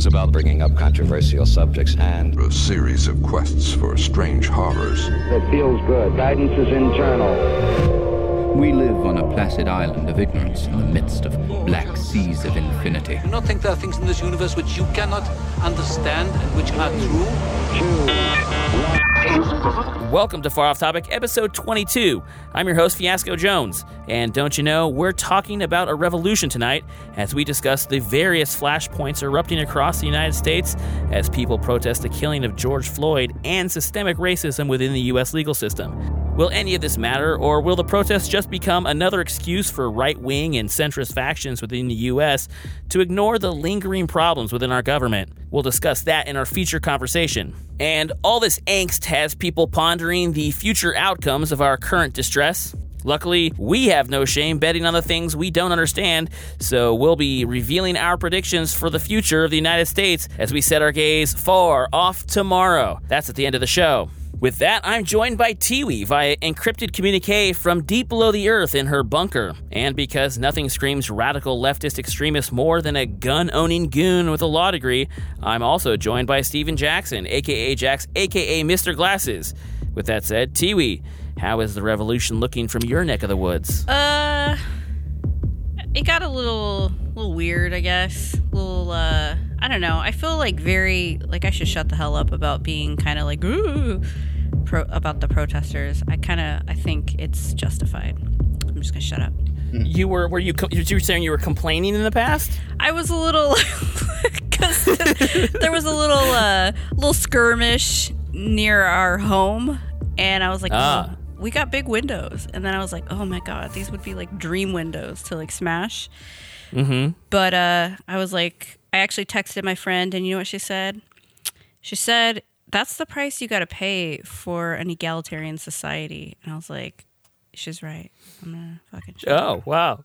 was about bringing up controversial subjects and a series of quests for strange horrors. It feels good. Guidance is internal. We live on a placid island of ignorance in the midst of black seas of infinity. Do you not think there are things in this universe which you cannot understand and which are Two, true? Welcome to Far Off Topic, episode 22. I'm your host, Fiasco Jones. And don't you know, we're talking about a revolution tonight as we discuss the various flashpoints erupting across the United States as people protest the killing of George Floyd and systemic racism within the U.S. legal system. Will any of this matter, or will the protests just become another excuse for right wing and centrist factions within the U.S. to ignore the lingering problems within our government? We'll discuss that in our feature conversation. And all this angst has people pondering the future outcomes of our current distress. Luckily, we have no shame betting on the things we don't understand, so we'll be revealing our predictions for the future of the United States as we set our gaze far off tomorrow. That's at the end of the show. With that, I'm joined by Tiwi via encrypted communique from deep below the earth in her bunker. And because nothing screams radical leftist extremist more than a gun owning goon with a law degree, I'm also joined by Stephen Jackson, aka Jax, aka Mr. Glasses. With that said, Tiwi, how is the revolution looking from your neck of the woods? Uh, it got a little, little weird, I guess. A little, uh, I don't know. I feel like very, like I should shut the hell up about being kind of like, ooh, pro- about the protesters. I kind of, I think it's justified. I'm just gonna shut up. You were, were you, you were saying you were complaining in the past? I was a little, because there was a little, uh, little skirmish near our home, and I was like, Ah. We got big windows, and then I was like, oh my god, these would be like dream windows to like smash. Mm-hmm. But uh, I was like, I actually texted my friend, and you know what she said? She said, "That's the price you got to pay for an egalitarian society." And I was like, "She's right. I'm gonna fucking." Shut up. Oh, wow.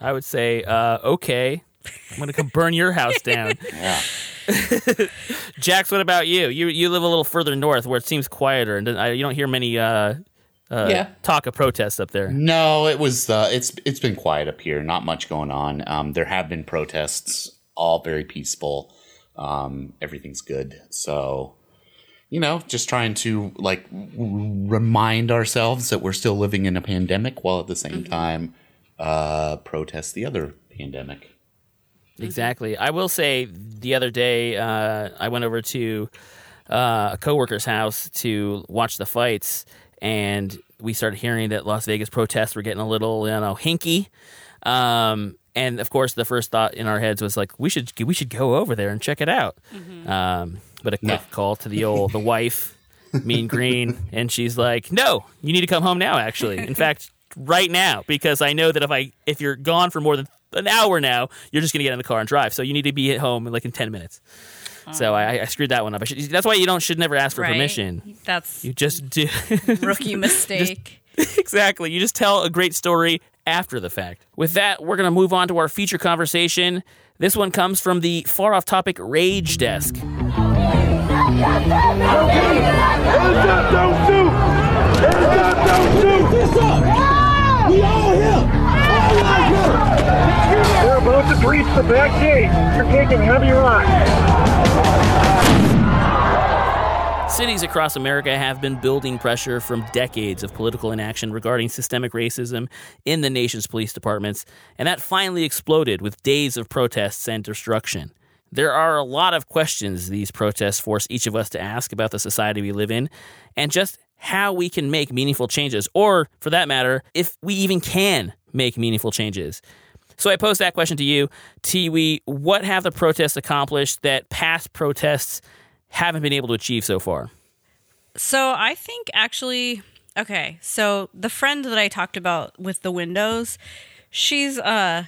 I would say, uh, okay. I'm gonna come burn your house down. Yeah. Jax, what about you? You you live a little further north where it seems quieter, and uh, you don't hear many uh, uh, Yeah. talk of protests up there. No, it was. Uh, it's it's been quiet up here. Not much going on. Um, there have been protests, all very peaceful. Um, everything's good. So, you know, just trying to like r- remind ourselves that we're still living in a pandemic, while at the same time, uh, protest the other pandemic. Exactly. I will say the other day uh, I went over to uh, a coworker's house to watch the fights, and we started hearing that Las Vegas protests were getting a little, you know, hinky. Um, and of course, the first thought in our heads was like, we should we should go over there and check it out. Um, but a quick call to the old the wife, Mean Green, and she's like, no, you need to come home now. Actually, in fact, right now, because I know that if I if you're gone for more than an hour now, you're just gonna get in the car and drive. So you need to be at home in like in ten minutes. So I, I screwed that one up. I should, that's why you don't should never ask for Right? permission. That's You just do rookie mistake. exactly. You just tell a great story after the fact. With that, we're going to move on to our feature conversation. This one comes from the far off topic Rage Desk. We all here. We're about to breach the back gate. You're taking heavy rocks. Cities across America have been building pressure from decades of political inaction regarding systemic racism in the nation's police departments, and that finally exploded with days of protests and destruction. There are a lot of questions these protests force each of us to ask about the society we live in and just how we can make meaningful changes, or for that matter, if we even can make meaningful changes. So I pose that question to you, Tiwi. What have the protests accomplished that past protests haven't been able to achieve so far? So I think actually, okay. So the friend that I talked about with the windows, she's uh,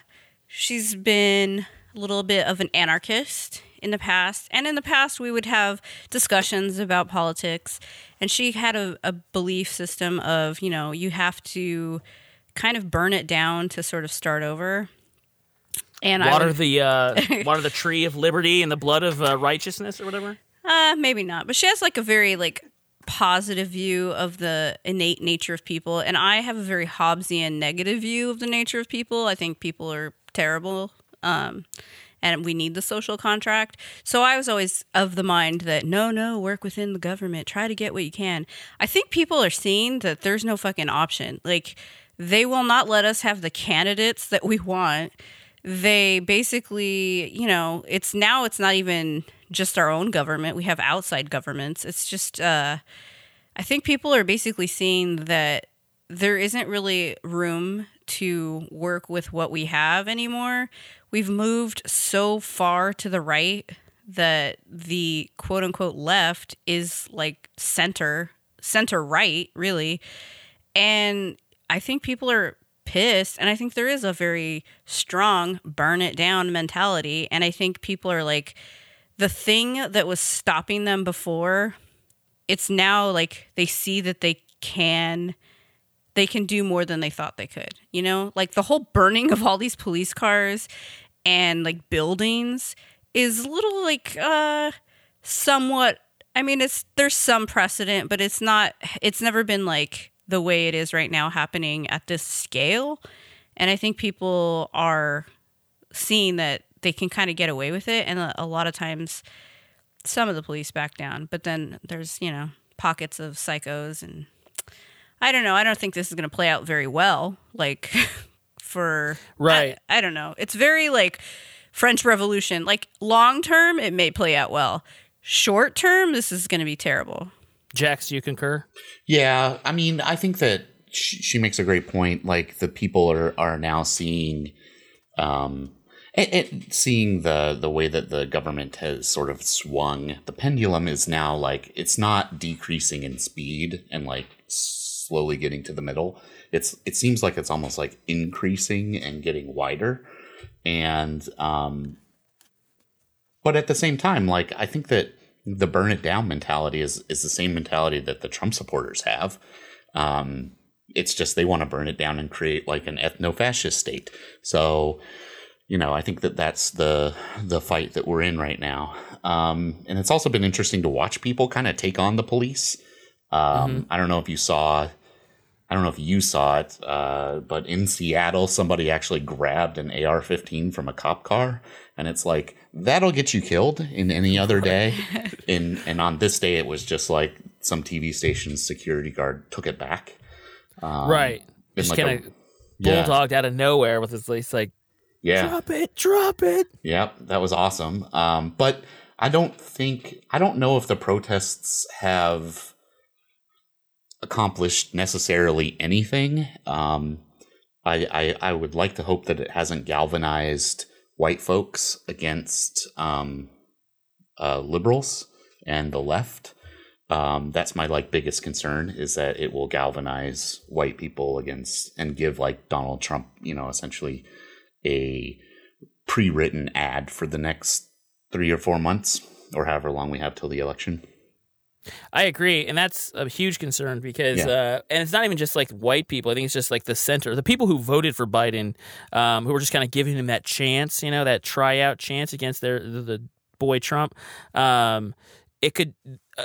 she's been a little bit of an anarchist in the past, and in the past we would have discussions about politics, and she had a, a belief system of you know you have to kind of burn it down to sort of start over. And I Water would- the uh, water the tree of liberty and the blood of uh, righteousness, or whatever. Uh, maybe not. But she has like a very like positive view of the innate nature of people, and I have a very Hobbesian negative view of the nature of people. I think people are terrible Um, and we need the social contract. So I was always of the mind that no, no, work within the government, try to get what you can. I think people are seeing that there's no fucking option. Like, they will not let us have the candidates that we want. They basically, you know, it's now it's not even just our own government. We have outside governments. It's just, uh, I think people are basically seeing that there isn't really room to work with what we have anymore. We've moved so far to the right that the quote unquote left is like center, center right, really. And I think people are pissed. And I think there is a very strong burn it down mentality. And I think people are like, the thing that was stopping them before, it's now like they see that they can they can do more than they thought they could. You know, like the whole burning of all these police cars and like buildings is little like uh somewhat I mean it's there's some precedent, but it's not it's never been like the way it is right now happening at this scale. And I think people are seeing that they can kind of get away with it and a, lot of times some of the police back down, but then there's, you know, pockets of psychos and I don't know. I don't think this is going to play out very well. Like for Right. I, I don't know. It's very like French Revolution. Like long term, it may play out well. Short term, this is going to be terrible. Jax, do you concur? Yeah, I mean, I think that she, she makes a great point. Like the people are are now seeing, um, it, and seeing the the way that the government has sort of swung. The pendulum is now like it's not decreasing in speed and like slowly getting to the middle. It's it seems like it's almost like increasing and getting wider, and um, but at the same time, like I think that the burn it down mentality is is the same mentality that the Trump supporters have. Um, it's just they want to burn it down and create like an ethno fascist state. So, you know, I think that that's the the fight that we're in right now. Um, and it's also been interesting to watch people kind of take on the police. Um, I don't know if you saw. I don't know if you saw it, uh, but in Seattle, somebody actually grabbed an AR-15 from a cop car, and it's like that'll get you killed in any other day. in and on this day, it was just like some TV station's security guard took it back. Um, right. Just like kind of yeah, bulldogged out of nowhere with his it's like yeah. drop it, drop it. Yep, that was awesome. Um, but I don't think I don't know if the protests have accomplished necessarily anything. Um, I, I I would like to hope that it hasn't galvanized white folks against um, uh, liberals and the left. Um, that's my like biggest concern is that it will galvanize white people against and give like Donald Trump, you know, essentially a pre-written ad for the next three or four months or however long we have till the election. I agree, and that's a huge concern because, Yeah. uh, and it's not even just like white people. I think it's just like the center, the people who voted for Biden, um, who were just kind of giving him that chance, you know, that tryout chance against their the, the boy Trump. Um, it could, uh,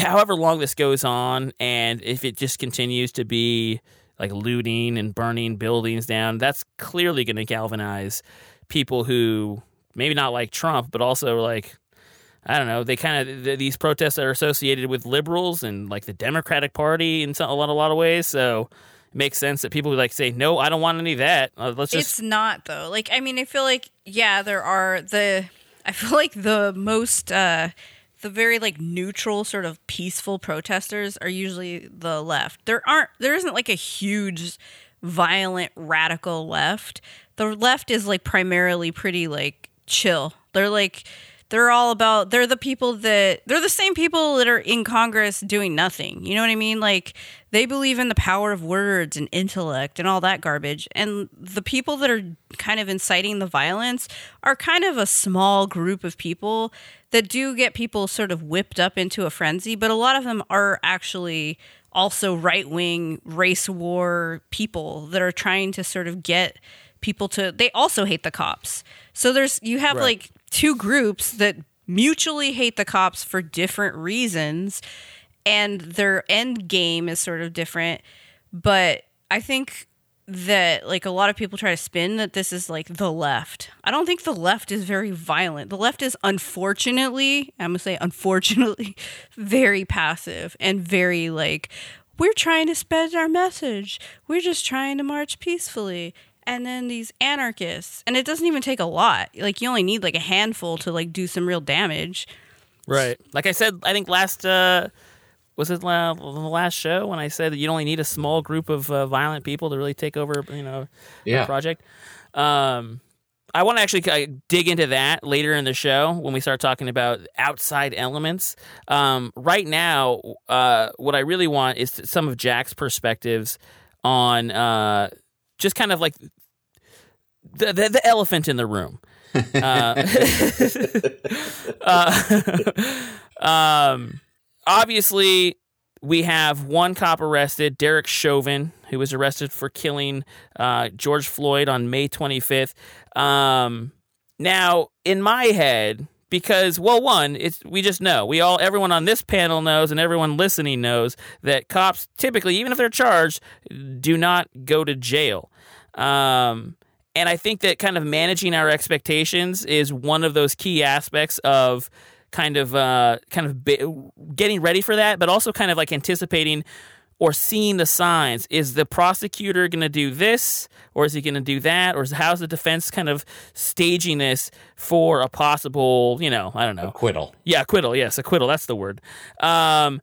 however long this goes on, and if it just continues to be like looting and burning buildings down, that's clearly going to galvanize people who maybe not like Trump, but also like I don't know. They kind of th- these protests are associated with liberals and like the Democratic Party in some, a lot a lot of ways. So it makes sense that people would like say, "No, I don't want any of that. Uh, let's just." it's not though. Like I mean, I feel like yeah, there are the. I feel like the most, uh the very like neutral sort of peaceful protesters are usually the left. There aren't. There isn't like a huge, violent radical left. The left is like primarily pretty like chill. They're like. They're all about they're the people that they're the same people that are in Congress doing nothing. You know what I mean? Like they believe in the power of words and intellect and all that garbage. And the people that are kind of inciting the violence are kind of a small group of people that do get people sort of whipped up into a frenzy, but a lot of them are actually also right wing race war people that are trying to sort of get people to they also hate the cops. So there's you have Right. like two groups that mutually hate the cops for different reasons and their end game is sort of different but i think that like a lot of people try to spin that this is like the left. I don't think the left is very violent. The left is unfortunately, I'm to say unfortunately, very passive and very like we're trying to spread our message. We're just trying to march peacefully. And then these anarchists, and it doesn't even take a lot. Like you only need like a handful to like do some real damage. Right. Like I said, I think last uh, was it la- the last show when I said that you only need a small group of uh, violent people to really take over, you know, Yeah. a project. Um, I want to actually uh, dig into that later in the show when we start talking about outside elements. Um, right now, uh, what I really want is some of Jack's perspectives on uh, just kind of like the, the, the elephant in the room. uh, uh, um, obviously, we have one cop arrested, Derek Chauvin, who was arrested for killing uh, George Floyd on May 25th. Um, now, in my head, because well, one, it's we just know we all everyone on this panel knows and everyone listening knows that cops typically, even if they're charged, do not go to jail. Um, and I think that kind of managing our expectations is one of those key aspects of kind of uh, kind of be- getting ready for that, but also kind of like anticipating or seeing the signs. Is the prosecutor going to do this, or is he going to do that, or is, how's the defense kind of staging this for a possible, you know, I don't know, Acquittal. yeah, acquittal. Yes, acquittal. That's the word. Um,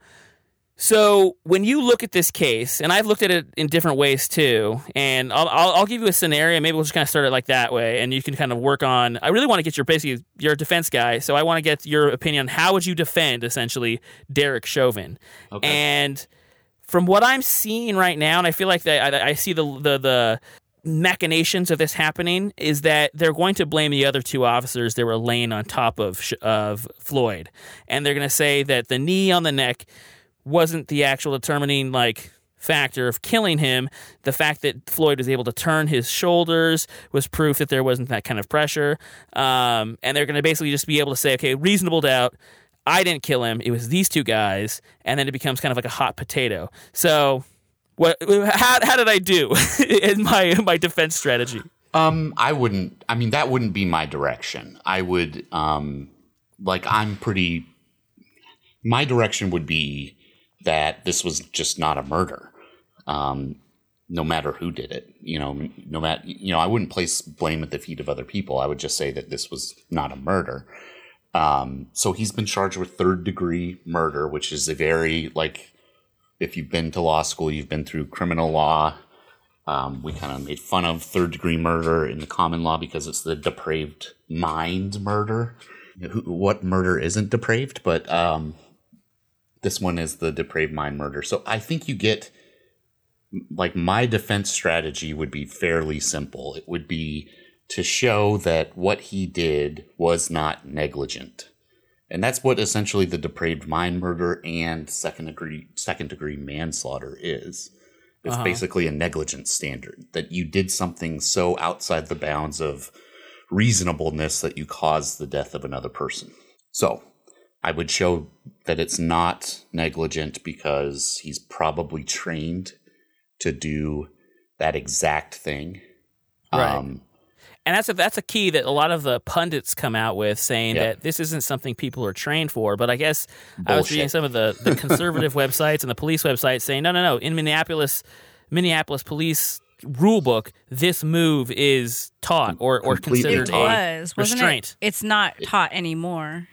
so when you look at this case, and I've looked at it in different ways too, and I'll, I'll, I'll give you a scenario. Maybe we'll just kind of start it like that way, and you can kind of work on. I really want to get your basically you're a defense guy, so I want to get your opinion on how would you defend essentially Derek Chauvin, Okay. and from what I'm seeing right now, and I feel like I, I see the the the machinations of this happening is that they're going to blame the other two officers that were laying on top of of Floyd, and they're going to say that the knee on the neck wasn't the actual determining like factor of killing him. The fact that Floyd was able to turn his shoulders was proof that there wasn't that kind of pressure. Um, and they're going to basically just be able to say, okay, reasonable doubt. I didn't kill him. It was these two guys, and then it becomes kind of like a hot potato. So, what? How, how did I do in my my defense strategy? Um, I wouldn't. I mean, that wouldn't be my direction. I would, um, like, I'm pretty. My direction would be that this was just not a murder, um, no matter who did it. You know, no matter you know, I wouldn't place blame at the feet of other people. I would just say that this was not a murder. Um, so he's been charged with third degree murder, which is a very like, if you've been to law school, you've been through criminal law. Um, we kind of made fun of third degree murder in the common law because it's the depraved mind murder. What murder isn't depraved? But um, this one is the depraved mind murder. So I think you get like my defense strategy would be fairly simple. It would be to show that what he did was not negligent. And that's what essentially the depraved mind murder and second degree second degree manslaughter is. It's Uh-huh. basically a negligence standard that you did something so outside the bounds of reasonableness that you caused the death of another person. So, I would show that it's not negligent because he's probably trained to do that exact thing. Right. Um, And that's a that's a key that a lot of the pundits come out with, saying Yeah. that this isn't something people are trained for. But I guess I was reading some of the, the conservative websites and the police websites saying, no, no, no. In Minneapolis, Minneapolis police rule book, this move is taught or or considered taught. a was, wasn't restraint. it? It's not taught anymore.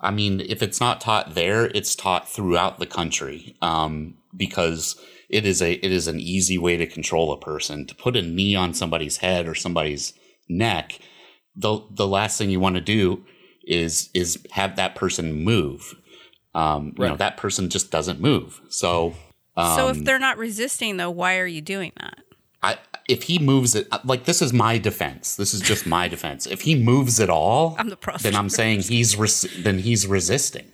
I mean, if it's not taught there, it's taught throughout the country um, because it is a it is an easy way to control a person. To put a knee on somebody's head or somebody's neck, the the last thing you want to do is is have that person move. Um, You know that person just doesn't move. So um, so if they're not resisting, though, why are you doing that? I, if he moves it, like this is my defense. This is just my defense. If he moves at all, I'm the then I'm saying he's res- then he's resisting.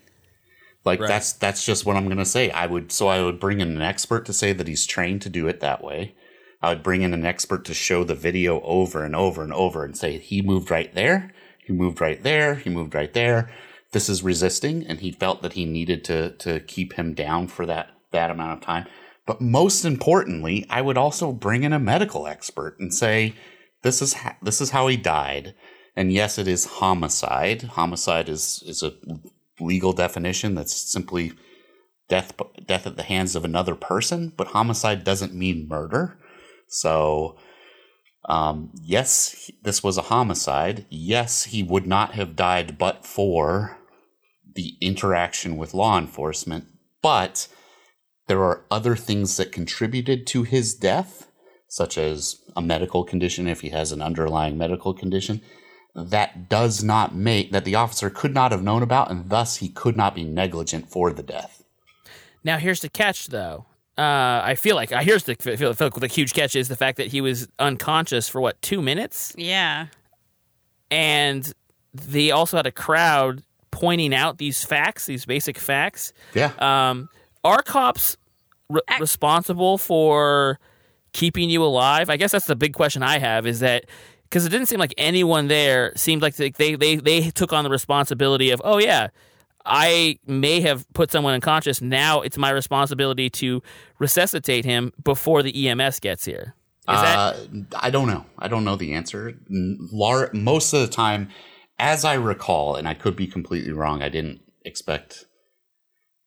Like Right. that's that's just what I'm gonna say. I would so I would bring in an expert to say that he's trained to do it that way. I would bring in an expert to show the video over and over and over and say he moved right there, he moved right there, he moved right there. This is resisting, and he felt that he needed to to keep him down for that that amount of time. But most importantly, I would also bring in a medical expert and say, this is ha- this is how he died. And yes, it is homicide. Homicide is is a legal definition that's simply death death at the hands of another person, but homicide doesn't mean murder. So um, yes, this was a homicide. Yes, he would not have died but for the interaction with law enforcement, but there are other things that contributed to his death, such as a medical condition if he has an underlying medical condition, that does not make that the officer could not have known about, and thus he could not be negligent for the death. Now, here's the catch, though. Uh, I feel like here's the feel, feel like the huge catch is the fact that he was unconscious for what two minutes, Yeah. and they also had a crowd pointing out these facts, these basic facts. Yeah. Um, are cops re- Ac- responsible for keeping you alive? I guess that's the big question I have. Is that because it didn't seem like anyone there seemed like they, they they they took on the responsibility of oh yeah. I may have put someone unconscious. Now it's my responsibility to resuscitate him before the EMS gets here. Is that Uh, I don't know. I don't know the answer. Lar- most of the time, as I recall, and I could be completely wrong, I didn't expect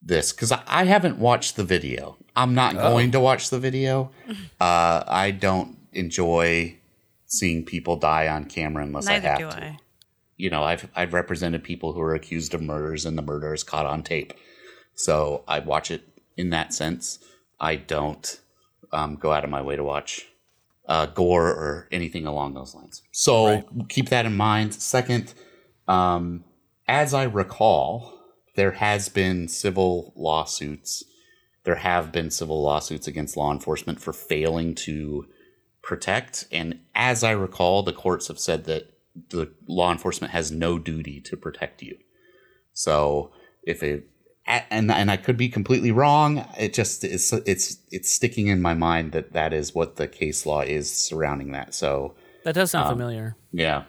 this because I, I haven't watched the video. I'm not going to watch the video. Uh, I don't enjoy seeing people die on camera unless I have do to. I. You know, I've I've represented people who are accused of murders and the murder is caught on tape. So I watch it in that sense. I don't um, go out of my way to watch uh, gore or anything along those lines. So keep that in mind. Second, um, as I recall, there has been civil lawsuits. There have been civil lawsuits against law enforcement for failing to protect. And as I recall, the courts have said that the law enforcement has no duty to protect you. So if it and and I could be completely wrong. It just it's it's it's sticking in my mind that that is what the case law is surrounding that. So that does um, sound familiar? yeah,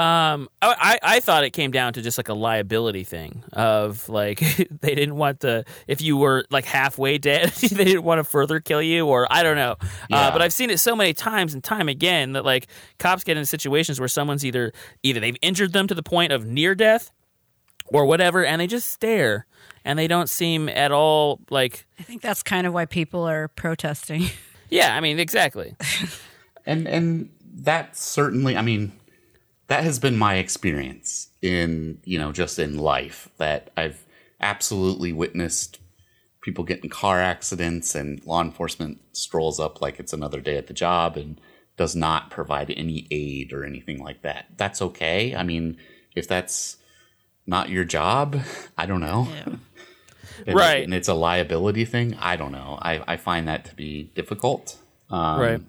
Um, I, I I thought it came down to just like a liability thing of like they didn't want to if you were like halfway dead they didn't want to further kill you or I don't know. Uh, but I've seen it so many times and time again that like cops get in situations where someone's either either they've injured them to the point of near death or whatever and they just stare and they don't seem at all like I think that's kind of why people are protesting. yeah I mean exactly and and that certainly, I mean, that has been my experience in you know just in life that I've absolutely witnessed people get in car accidents and law enforcement strolls up like it's another day at the job and does not provide any aid or anything like that. That's okay. I mean, if that's not your job, I don't know. And- Right. And it's a liability thing. I don't know. I, I find that to be difficult. Um, right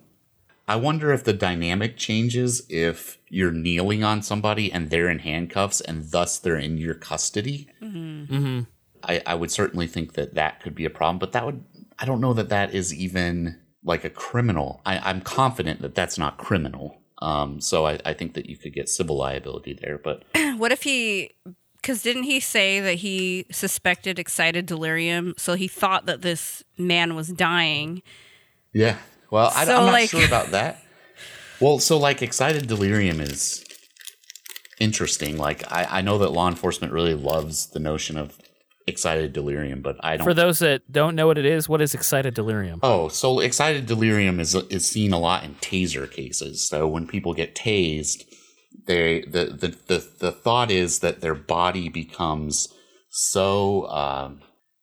I wonder if the dynamic changes if you're kneeling on somebody and they're in handcuffs and thus they're in your custody. mm-hmm. I, I would certainly think that that could be a problem, but that would, I don't know that that is even like a criminal. I, I'm confident that that's not criminal. Um, so I, I think that you could get civil liability there, but what if he because didn't he say that he suspected excited delirium so he thought that this man was dying yeah. Well, I, So, am not like- sure about that. Well, so like excited delirium is interesting. Like I, I know that law enforcement really loves the notion of excited delirium, but I don't. for those that don't know what it is what is excited delirium oh, so excited delirium is is seen a lot in taser cases. So when people get tased, they the the the, the thought is that their body becomes so. Um,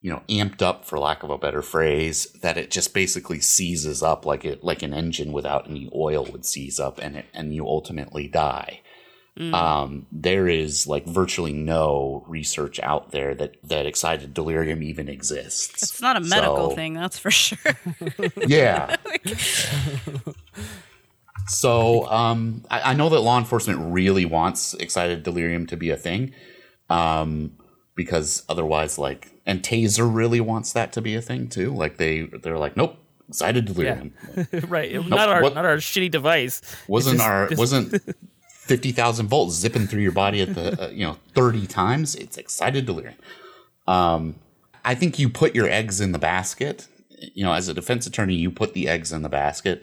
you know, amped up for lack of a better phrase, that it just basically seizes up like it like an engine without any oil would seize up, and it and you ultimately die. Um, there is like virtually no research out there that that excited delirium even exists. it's not a medical So- thing that's for sure Yeah. so um, I, I know that law enforcement really wants excited delirium to be a thing, um, because otherwise, like, and Taser really wants that to be a thing too. Like they they're like, nope, excited delirium right not our what- not our shitty device wasn't just- our wasn't. 50,000 volts zipping through your body at the, uh, you know, 30 times. It's excited delirium. Um, I think you put your eggs in the basket you know, as a defense attorney, you put the eggs in the basket,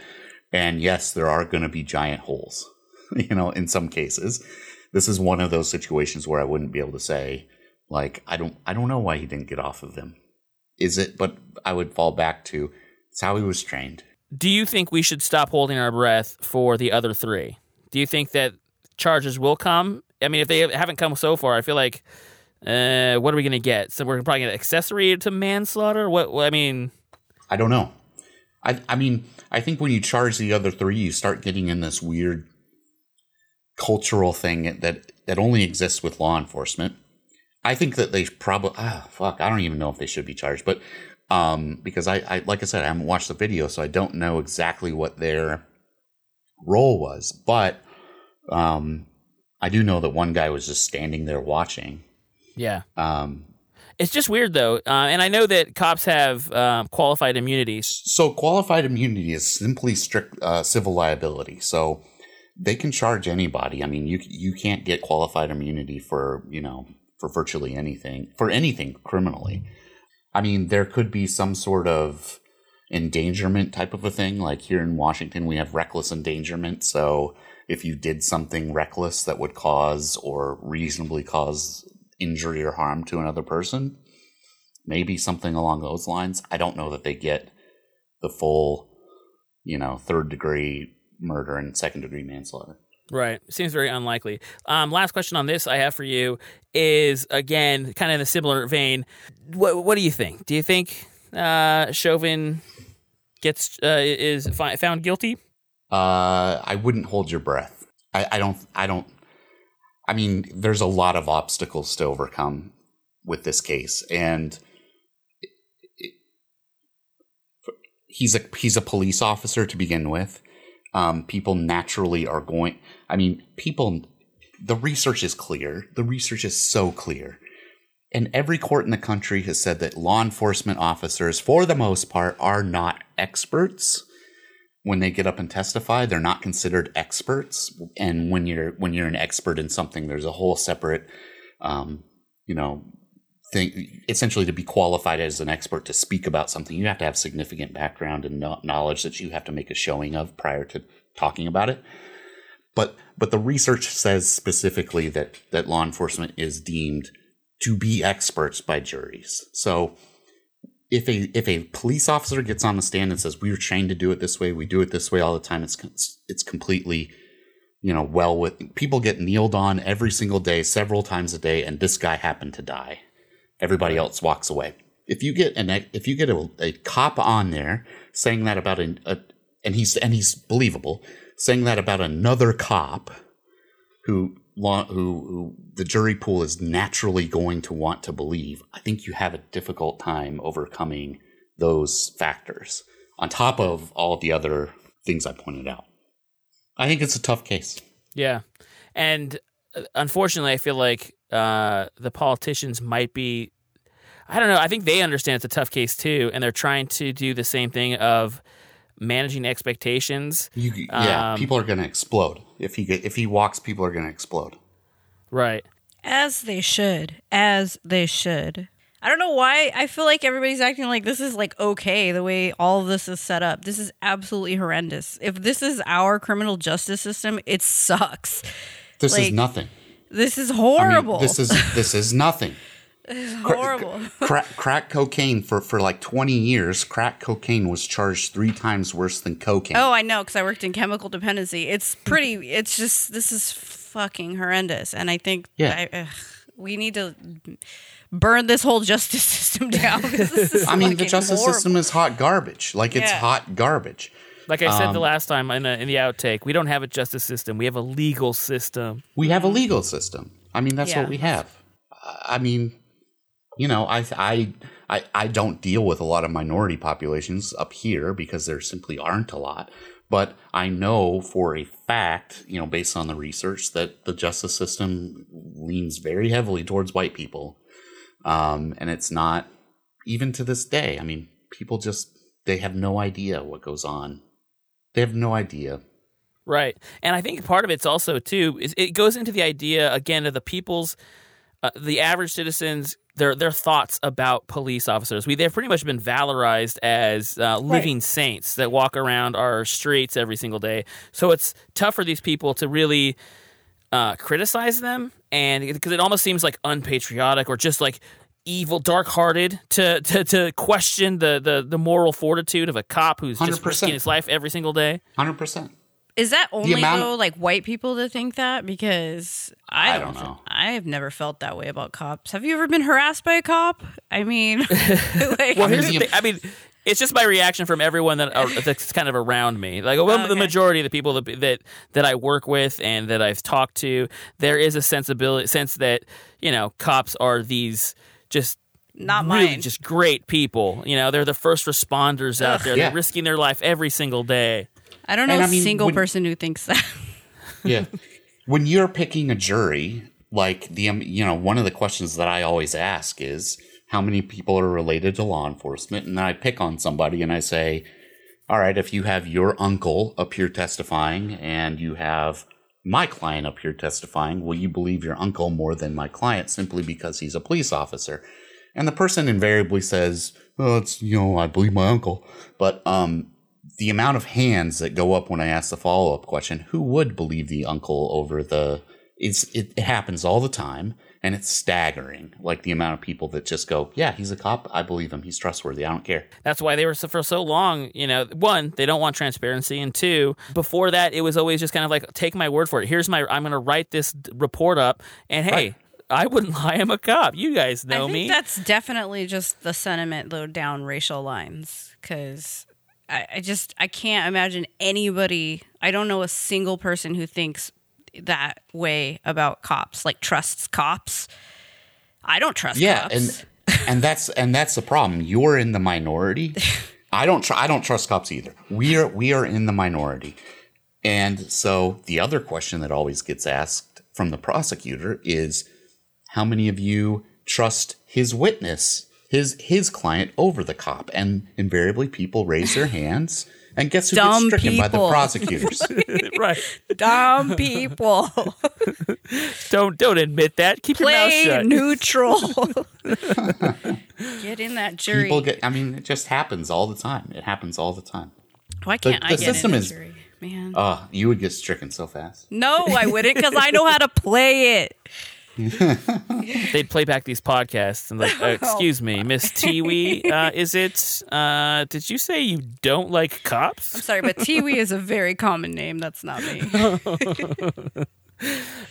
and yes, there are going to be giant holes. You know, in some cases, this is one of those situations where I wouldn't be able to say, like, I don't, I don't know why he didn't get off of them. Is it? But I would fall back to it's how he was trained. Do you think we should stop holding our breath for the other three? Do you think that charges will come? I mean, if they haven't come so far, I feel like, uh, what are we going to get? So we're probably going to accessory to manslaughter. What? what I mean, I don't know. I, I mean, I think when you charge the other three, you start getting in this weird cultural thing that that only exists with law enforcement. I think that they probably ah fuck I don't even know if they should be charged, but um because I, I like I said I haven't watched the video, so I don't know exactly what their role was, but um I do know that one guy was just standing there watching. yeah. Um It's just weird though, uh, and I know that cops have um, qualified immunities. so qualified immunity is simply strict uh, civil liability. So they can charge anybody. I mean, you you can't get qualified immunity for you know for virtually anything for anything criminally. I mean, there could be some sort of endangerment type of a thing. Like here in Washington, we have reckless endangerment. So if you did something reckless that would cause or reasonably cause injury or harm to another person, maybe something along those lines. I don't know that they get the full, you know, third degree murder and second degree manslaughter. Right. Seems very unlikely. Um, last question on this I have for you is again kind of in a similar vein. What What do you think? Do you think uh, Chauvin gets uh, is fi- found guilty? Uh, I wouldn't hold your breath. I, I don't. I don't. I mean, there's a lot of obstacles to overcome with this case, and it- it- he's a he's a police officer to begin with. Um, people naturally are going. I mean, people. The research is clear. The research is so clear. And every court in the country has said that law enforcement officers, for the most part, are not experts when they get up and testify they're not considered experts and when you're when you're an expert in something there's a whole separate um, you know thing essentially to be qualified as an expert to speak about something you have to have significant background and knowledge that you have to make a showing of prior to talking about it but but the research says specifically that that law enforcement is deemed to be experts by juries so if a if a police officer gets on the stand and says we were trained to do it this way, we do it this way all the time, it's it's completely you know well with people get kneeled on every single day, several times a day, and this guy happened to die. Everybody else walks away. If you get an if you get a, a cop on there saying that about an, a and he's and he's believable saying that about another cop who who, who the jury pool is naturally going to want to believe, I think you have a difficult time overcoming those factors on top of all the other things I pointed out. I think it's a tough case. Yeah, and uh, unfortunately, I feel like uh, the politicians might be. I don't know. I think they understand it's a tough case too, and they're trying to do the same thing of managing expectations. You, yeah, Um, people are going to explode if he if he walks. People are going to explode. Right. As they should. As they should. I don't know why I feel like everybody's acting like this is like okay the way all of this is set up. This is absolutely horrendous. If this is our criminal justice system, it sucks. This is nothing. This is I mean, horrible. this is this is nothing. Horrible. crack, crack cocaine for for like 20 years crack cocaine was charged three times worse than cocaine Oh, I know because I worked in chemical dependency. It's pretty. It's just this is fucking horrendous, and I think Yeah. I, ugh, we need to burn this whole justice system down. i mean the justice horrible. system is hot garbage like it's Yeah. hot garbage Like I Um, said the last time in, the in the outtake, we don't have a justice system. We have a legal system. we have a legal system i mean that's Yeah. what we have i mean you know I, I i i don't deal with a lot of minority populations up here because there simply aren't a lot. But i know for a fact you know based on the research that the justice system leans very heavily towards white people. Um, and it's not even to this day. I mean people just they have no idea what goes on. They have no idea. Right. And I think part of it's also too is it goes into the idea again of the people's uh, the average citizens their their thoughts about police officers. We they've pretty much been valorized as uh, living saints that walk around our streets every single day. So it's tough for these people to really uh, criticize them, and because it almost seems like unpatriotic or just like evil, dark-hearted to to, to question the, the the moral fortitude of a cop who's just 100%. risking his life every single day. Hundred percent. Is that only amount- though like white people that think that? Because I I don't, don't know. I have never felt that way about cops. Have you ever been harassed by a cop? I mean, like, Well, here's the thing. I mean, it's just my reaction from everyone that uh, that's kind of around me. Like well, the majority of the people that, that that I work with and that I've talked to, there is a sensibility sense that you know cops are these just not really mine. just great people. You know, they're the first responders out there. Yeah. They're risking their life every single day. I don't know And a I mean, single when- person who thinks that. Yeah. when you're picking a jury, like the um, you know, one of the questions that I always ask is how many people are related to law enforcement, and then I pick on somebody and I say, all right, if you have your uncle up here testifying and you have my client up here testifying, will you believe your uncle more than my client simply because he's a police officer? And the person invariably says, "Oh, it's you know, I believe my uncle." But um, the amount of hands that go up when I ask the follow up question, who would believe the uncle over the? It's it, it happens all the time, and it's staggering. Like the amount of people that just go, "Yeah, he's a cop. I believe him. He's trustworthy. I don't care." That's why they were so, for so long. You know, one, they don't want transparency, and two, before that, it was always just kind of like, take my word for it. Here's my, I'm going to write this report up, and hey. Right. I wouldn't lie. I'm a cop. You guys know I think me. that's definitely just the sentiment though down racial lines because I, I just I can't imagine anybody. I don't know a single person who thinks that way about cops, like trusts cops. I don't trust yeah cops. and and that's and that's the problem you're in the minority i don't tr- i don't trust cops either we are we are in the minority and so the other question that always gets asked from the prosecutor is how many of you trust his witness his his client over the cop and invariably people raise their hands and guess who Dumb gets stricken by the prosecutors right. Dumb people Don't don't admit that. Keep your mouth play shut. neutral. Get in that jury. people get i mean it just happens all the time it happens all the time Why can't the I get system in a is- jury, man? oh you would get stricken so fast no, I wouldn't because I know how to play it. They'd play back these podcasts and like, uh, excuse me, Miss Tiwi, uh, is it? Uh, did you say you don't like cops? I'm sorry, but Tiwi is a very common name. That's not me.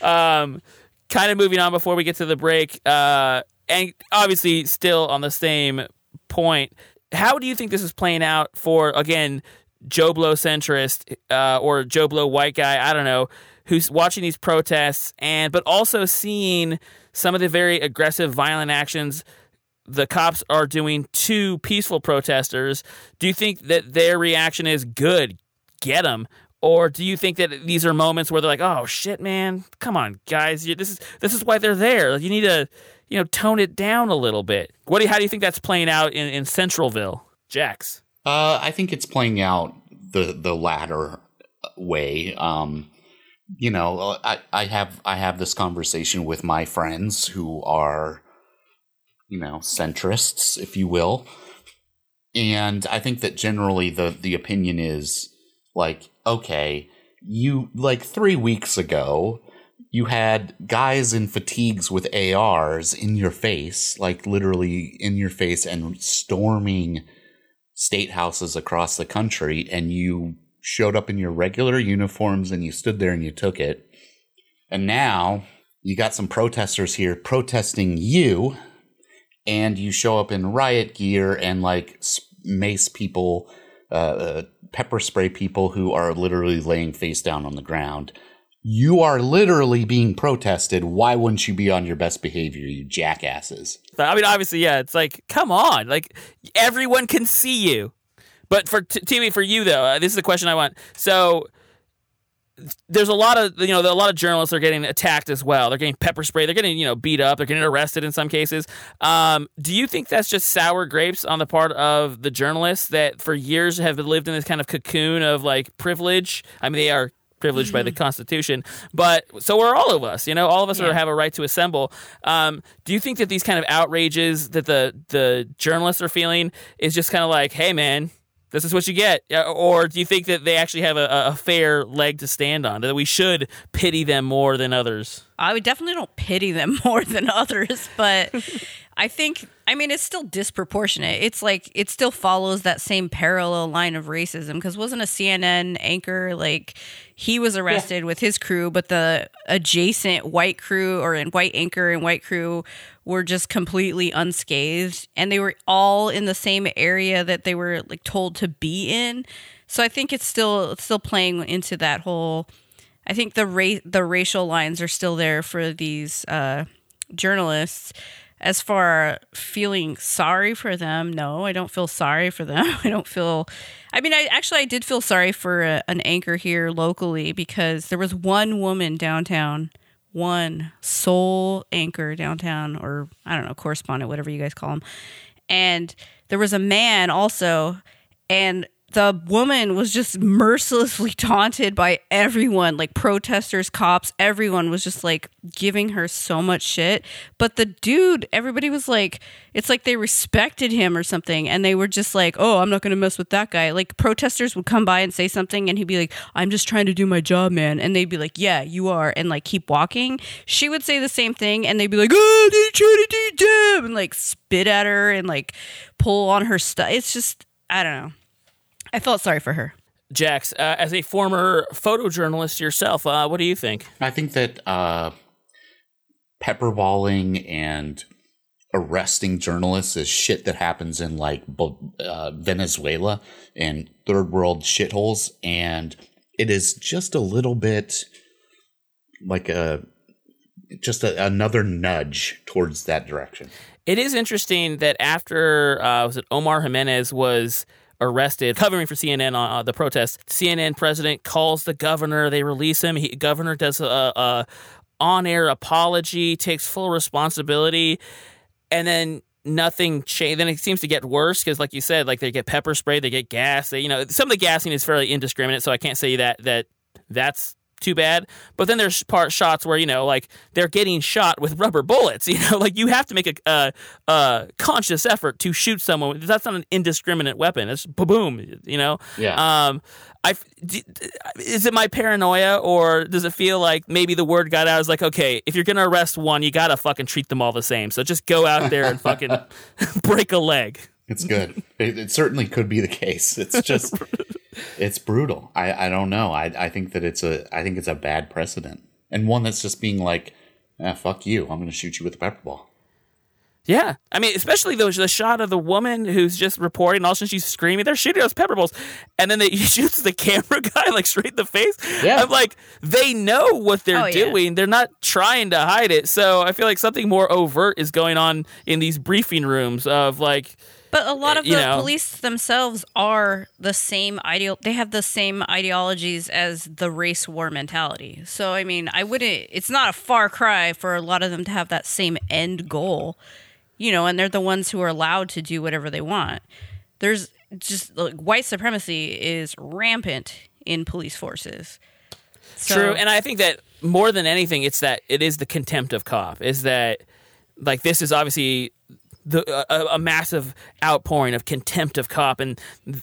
um, kind of moving on before we get to the break, uh, and obviously still on the same point. How do you think this is playing out for again Joe Blow centrist uh, or Joe Blow white guy? I don't know who's watching these protests and but also seeing some of the very aggressive, violent actions the cops are doing to peaceful protesters. Do you think that their reaction is good? Get them. Or do you think that these are moments where they're like, "Oh shit, man, come on, guys, this is this is why they're there. You need to, you know, tone it down a little bit." What do you, how do you think that's playing out in, in Centralville, Jax? Uh, I think it's playing out the the latter way. Um, you know, I, I have I have this conversation with my friends who are, you know, centrists, if you will, and I think that generally the the opinion is like, okay, you like three weeks ago. You had guys in fatigues with ARs in your face, like literally in your face, and storming state houses across the country and you showed up in your regular uniforms and you stood there and you took it. And now you got some protesters here protesting you and you show up in riot gear and like mace people, uh, uh, pepper spray people who are literally laying face down on the ground. You are literally being protested. Why wouldn't you be on your best behavior, you jackasses? I mean, obviously, yeah. It's like, come on, like everyone can see you. But for t- Tiwi, for you though, uh, this is the question I want. So there's a lot of you know a lot of journalists are getting attacked as well. They're getting pepper spray. They're getting you know beat up. They're getting arrested in some cases. Um, do you think that's just sour grapes on the part of the journalists that for years have lived in this kind of cocoon of like privilege? I mean, they are privileged by the Constitution. But so are all of us. You know, all of us are, Yeah. have a right to assemble. Um, do you think that these kind of outrages that the the journalists are feeling is just kind of like, hey, man, this is what you get, or do you think that they actually have a, a fair leg to stand on? That we should pity them more than others? I would definitely don't pity them more than others, but I think I mean it's still disproportionate. It's like it still follows that same parallel line of racism because wasn't a CNN anchor like he was arrested with his crew, but the adjacent white crew or in white anchor and white crew were just completely unscathed and they were all in the same area that they were like told to be in. So I think it's still it's still playing into that whole I think the ra- the racial lines are still there for these uh, journalists. As far feeling sorry for them, no, I don't feel sorry for them. I don't feel. I mean, I actually I did feel sorry for a, an anchor here locally because there was one woman downtown, one sole anchor downtown, or I don't know, correspondent, whatever you guys call them, and there was a man also, and the woman was just mercilessly taunted by everyone like protesters cops everyone was just like giving her so much shit. But the dude everybody was like it's like they respected him or something and they were just like oh i'm not going to mess with that guy. Like protesters would come by and say something and he'd be like i'm just trying to do my job man. And they'd be like yeah you are and like keep walking. She would say the same thing and they'd be like oh they're trying to do your job and like spit at her and like pull on her stuff it's just i don't know I felt sorry for her. Jax, uh, as a former photojournalist yourself, uh, what do you think? I think that uh, pepperballing and arresting journalists is shit that happens in like uh, Venezuela and third world shitholes, and it is just a little bit like a just a, another nudge towards that direction. It is interesting that after uh, was it Omar Jimenez was arrested covering for CNN on uh, the protest, CNN president calls the governor. They release him. He, governor does a, a on-air apology, takes full responsibility, and then nothing changed. Then it seems to get worse because, like you said, like they get pepper spray, they get gas. They, you know, some of the gassing is fairly indiscriminate, so I can't say that that that's too bad. But then there's part shots where you know, like they're getting shot with rubber bullets. You know, like you have to make a, a, a conscious effort to shoot someone. That's not an indiscriminate weapon. It's boom. You know. Yeah. Um, I d- d- is it my paranoia or does it feel like maybe the word got out? Is like, okay, if you're gonna arrest one, you gotta fucking treat them all the same. So just go out there and fucking break a leg. It's good. it, it certainly could be the case. It's just it's brutal. I, I don't know. I, I think that it's a I think it's a bad precedent and one that's just being like, ah, fuck you. I'm going to shoot you with a pepper ball. Yeah, I mean, especially those the shot of the woman who's just reporting. All of a sudden, she's screaming. They're shooting those pepper balls, and then they, he shoots the camera guy like straight in the face. Yeah. I'm like, they know what they're Oh, yeah. doing. They're not trying to hide it. So I feel like something more overt is going on in these briefing rooms of like, But a lot uh, of You the know. police themselves are the same ideal. They have the same ideologies as the race war mentality. So I mean, I wouldn't. It's not a far cry for a lot of them to have that same end goal, you know. And they're the ones who are allowed to do whatever they want. There's just like white supremacy is rampant in police forces. So- True, and I think that more than anything, it's that it is the contempt of cop. Is that like this is obviously the a, a massive outpouring of contempt of cop, and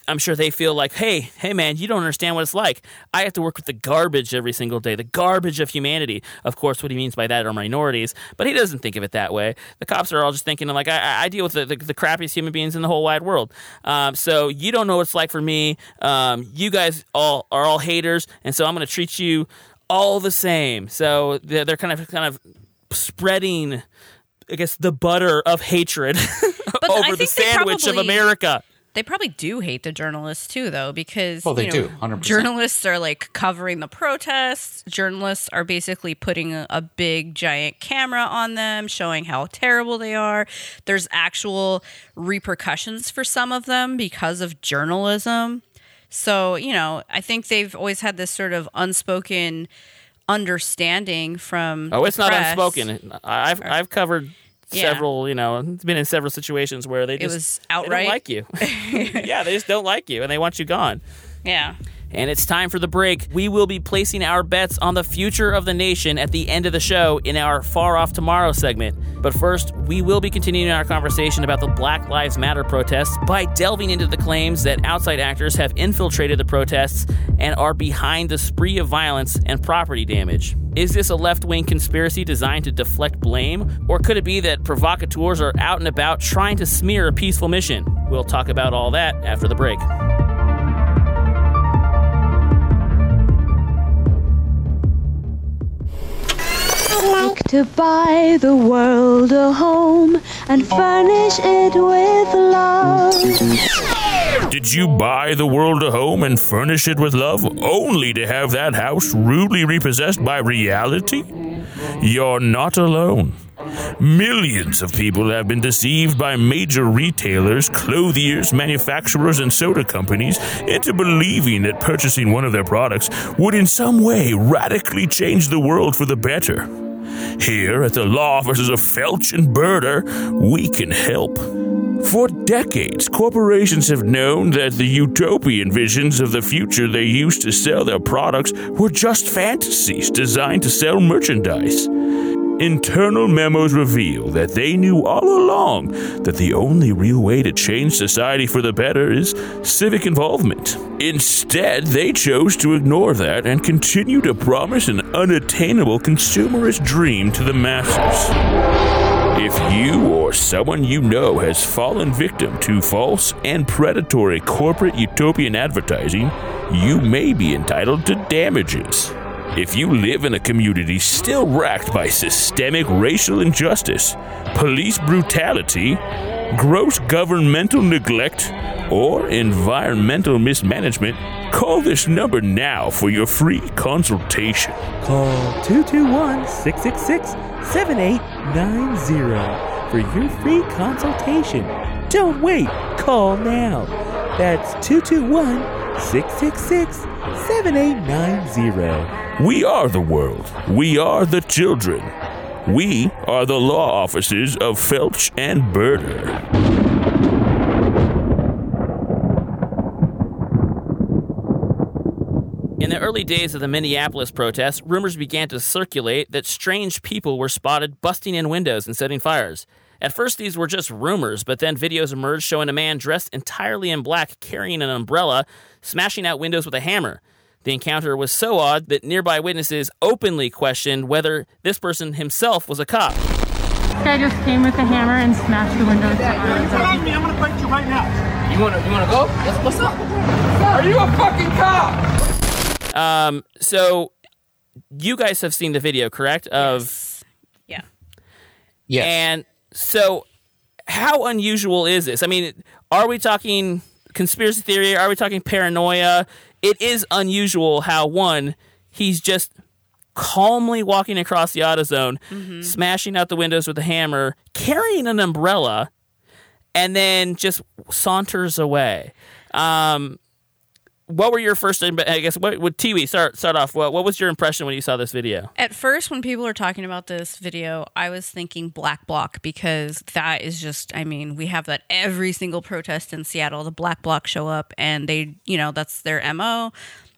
I'm sure they feel like, hey, hey, man, you don't understand what it's like. I have to work with the garbage every single day, the garbage of humanity. Of course, what he means by that are minorities, but he doesn't think of it that way. The cops are all just thinking like, I, I deal with the, the, the crappiest human beings in the whole wide world. Um, so you don't know what it's like for me. Um, you guys all are all haters, and so I'm going to treat you all the same. So they're, they're kind of kind of spreading, I guess, the butter of hatred I over the think they sandwich of America. They probably do hate the journalists too, though, because Well, they you know, do, 100%. journalists are like covering the protests. Journalists are basically putting a, a big giant camera on them, showing how terrible they are. There's actual repercussions for some of them because of journalism. So you know, I think they've always had this sort of unspoken understanding from. Oh, the it's not unspoken. I've I've covered Yeah. several. You know, it's been in several situations where they just was they don't outright? like you. yeah, they just don't like you and they want you gone. Yeah. And it's time for the break. We will be placing our bets on the future of the nation at the end of the show in our Far Off Tomorrow segment. But first, we will be continuing our conversation about the Black Lives Matter protests by delving into the claims that outside actors have infiltrated the protests and are behind the spree of violence and property damage. Is this a left wing conspiracy designed to deflect blame? Or could it be that provocateurs are out and about trying to smear a peaceful mission? We'll talk about all that after the break. Like to buy the world a home and furnish it with love. Did you buy the world a home and furnish it with love only to have that house rudely repossessed by reality? You're not alone. Millions of people have been deceived by major retailers, clothiers, manufacturers, and soda companies into believing that purchasing one of their products would in some way radically change the world for the better. Here at the law offices of Felch and Berder, we can help. For decades, corporations have known that the utopian visions of the future they used to sell their products were just fantasies designed to sell merchandise. Internal memos reveal that they knew all along that the only real way to change society for the better is civic involvement. Instead, they chose to ignore that and continue to promise an unattainable consumerist dream to the masses. If you or someone you know has fallen victim to false and predatory corporate utopian advertising, you may be entitled to damages. If you live in a community still racked by systemic racial injustice, police brutality, gross governmental neglect, or environmental mismanagement, call this number now for your free consultation. Call 221 666 7890 for your free consultation. Don't wait, call now. That's 221 666 7890. We are the world. We are the children. We are the law offices of Felch and Berder. In the early days of the Minneapolis protests, rumors began to circulate that strange people were spotted busting in windows and setting fires. At first, these were just rumors, but then videos emerged showing a man dressed entirely in black carrying an umbrella, smashing out windows with a hammer. The encounter was so odd that nearby witnesses openly questioned whether this person himself was a cop. This guy just came with a hammer and smashed the windows. Follow me, I'm gonna fight you right now. You wanna you wanna go? Yes, what's up? Are you a fucking cop? Um, so you guys have seen the video, correct? Of Yeah. Yes. And so how unusual is this? I mean, are we talking conspiracy theory? Are we talking paranoia? It is unusual how one, he's just calmly walking across the AutoZone, smashing out the windows with a hammer, carrying an umbrella, and then just saunters away. Um, what were your first? I guess what would Tiwi start start off? What what was your impression when you saw this video? At first, when people were talking about this video, I was thinking black bloc because that is just, I mean, we have that every single protest in Seattle. The black bloc show up and they, you know, that's their MO.